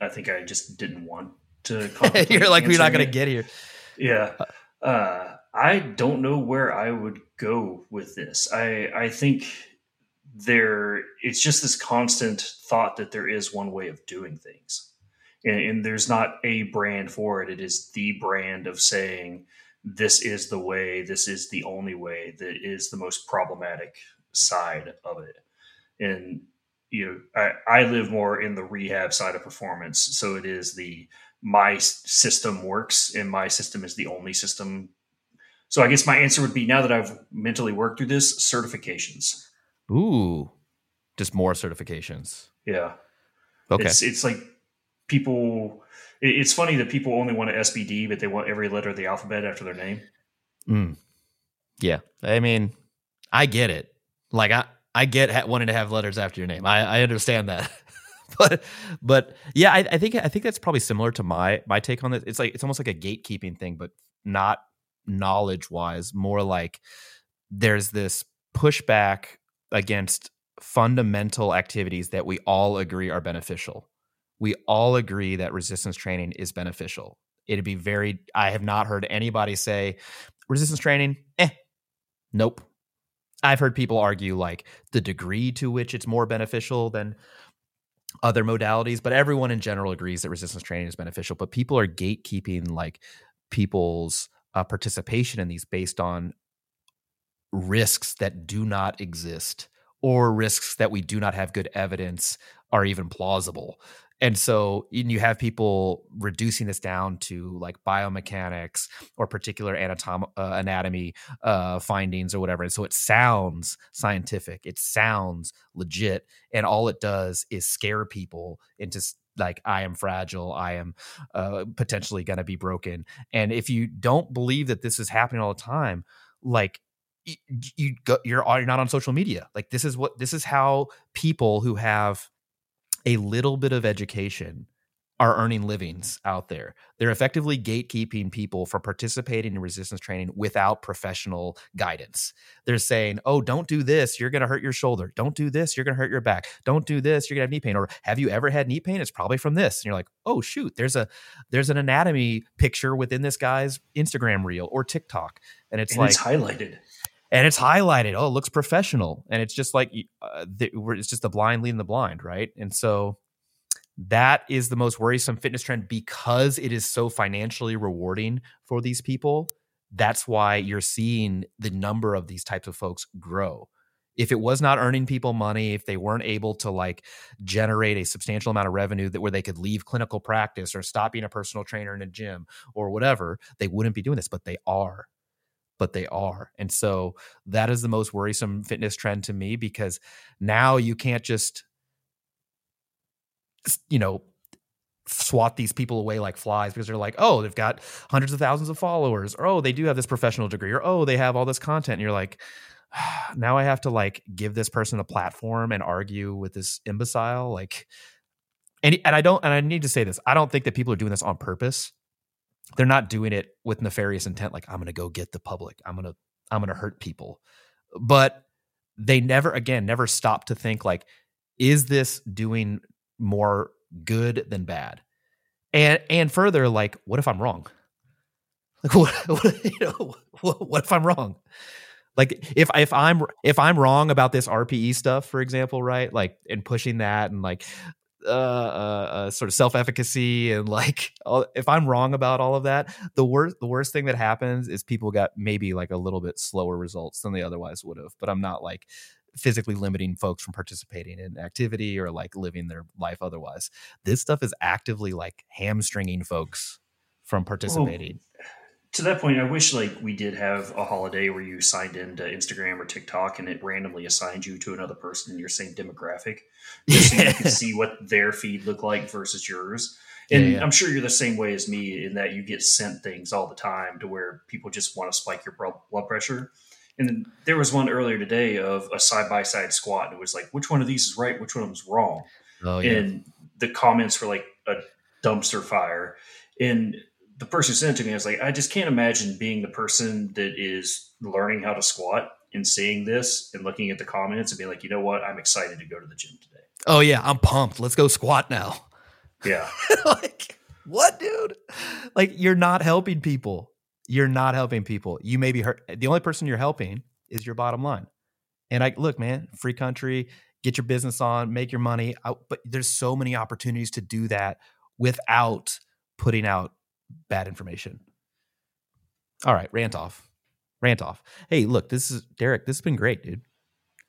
I think I just didn't want to. You're like, we're not going to get here. Yeah. Uh, I don't know where I would go with this. I I think there it's just this constant thought that there is one way of doing things, and, and there's not a brand for it. It is the brand of saying this is the way, this is the only way, that is the most problematic side of it. And you know, I, I live more in the rehab side of performance, so it is the my system works and my system is the only system. So I guess my answer would be now that I've mentally worked through this, certifications. Ooh, just more certifications. Yeah. Okay. It's, it's like people it's funny that people only want an SBD, but they want every letter of the alphabet after their name. Mm. Yeah, I mean, I get it. Like I, I get wanting to have letters after your name. I, I understand that. but, but yeah, I, I think I think that's probably similar to my my take on this. It's like it's almost like a gatekeeping thing, but not knowledge wise. More like there's this pushback against fundamental activities that we all agree are beneficial we all agree that resistance training is beneficial. It'd be very, I have not heard anybody say resistance training, eh, nope. I've heard people argue like the degree to which it's more beneficial than other modalities, but everyone in general agrees that resistance training is beneficial. But people are gatekeeping like people's uh, participation in these based on risks that do not exist or risks that we do not have good evidence are even plausible. And so you have people reducing this down to like biomechanics or particular anatom- uh, anatomy uh, findings or whatever. And so it sounds scientific it sounds legit and all it does is scare people into like i am fragile i am uh, potentially going to be broken. And if you don't believe that this is happening all the time like you, you go, you're you're not on social media. Like this is what this is how people who have a little bit of education are earning livings out there. They're effectively gatekeeping people from participating in resistance training without professional guidance. They're saying, "Oh, don't do this, you're going to hurt your shoulder. Don't do this, you're going to hurt your back. Don't do this, you're going to have knee pain." Or, "Have you ever had knee pain? It's probably from this." And you're like, "Oh, shoot, there's a there's an anatomy picture within this guy's Instagram reel or TikTok." And it's and like it's highlighted and it's highlighted. Oh, it looks professional, and it's just like uh, the, it's just the blind leading the blind, right? And so that is the most worrisome fitness trend because it is so financially rewarding for these people. That's why you're seeing the number of these types of folks grow. If it was not earning people money, if they weren't able to like generate a substantial amount of revenue that where they could leave clinical practice or stop being a personal trainer in a gym or whatever, they wouldn't be doing this, but they are but they are. And so that is the most worrisome fitness trend to me because now you can't just, you know, swat these people away like flies because they're like, oh, they've got hundreds of thousands of followers, or oh, they do have this professional degree, or oh, they have all this content. And you're like, ah, now I have to like give this person a platform and argue with this imbecile. Like, and, and I don't, and I need to say this, I don't think that people are doing this on purpose. They're not doing it with nefarious intent like i'm going to go get the public. I'm going to i'm going to hurt people. But they never again never stop to think like is this doing more good than bad and and further like what if i'm wrong Like what, what you know, what, what if I'm wrong? Like if if I'm if I'm wrong about this RPE stuff, for example, right? Like and pushing that and like uh, uh, uh, sort of self efficacy and like if I'm wrong about all of that, the worst the worst thing that happens is people got maybe like a little bit slower results than they otherwise would have. But I'm not like physically limiting folks from participating in activity or like living their life otherwise. This stuff is actively like hamstringing folks from participating. Well, to that point, I wish like we did have a holiday where you signed into Instagram or TikTok and it randomly assigned you to another person in your same demographic, just so you can see what their feed looked like versus yours. And yeah, yeah. I'm sure you're the same way as me in that you get sent things all the time to where people just want to spike your blood pressure. And there was one earlier today of a side by side squat, and it was like, which one of these is right, which one of them is wrong. Oh, yeah. And the comments were like a dumpster fire. And the person who sent it to me, I was like, I just can't imagine being the person that is learning how to squat and seeing this and looking at the comments and being like, you know what, I'm excited to go to the gym today. Oh yeah, I'm pumped. Let's go squat now. Yeah. like what, dude? Like you're not helping people. You're not helping people. You may be hurt. The only person you're helping is your bottom line. And I look, man, free country, get your business on, make your money. but there's so many opportunities to do that without putting out bad information. All right, rant off. Rant off. Hey, look, this is Derek. This has been great, dude.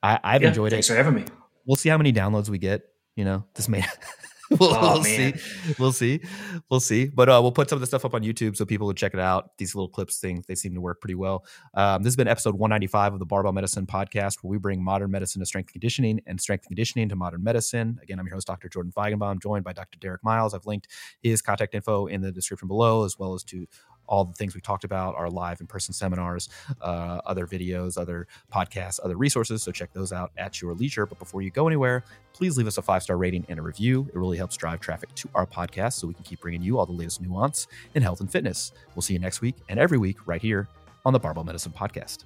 I, I've yeah, enjoyed thanks it. Thanks for having me. We'll see how many downloads we get. You know, this may we'll, oh, we'll see. We'll see. We'll see. But uh, we'll put some of the stuff up on YouTube so people will check it out. These little clips things, they seem to work pretty well. Um, this has been episode 195 of the Barbell Medicine podcast, where we bring modern medicine to strength and conditioning and strength and conditioning to modern medicine. Again, I'm your host, Dr. Jordan Feigenbaum, joined by Dr. Derek Miles. I've linked his contact info in the description below, as well as to all the things we talked about, our live in person seminars, uh, other videos, other podcasts, other resources. So check those out at your leisure. But before you go anywhere, please leave us a five star rating and a review. It really helps drive traffic to our podcast so we can keep bringing you all the latest nuance in health and fitness. We'll see you next week and every week right here on the Barbell Medicine Podcast.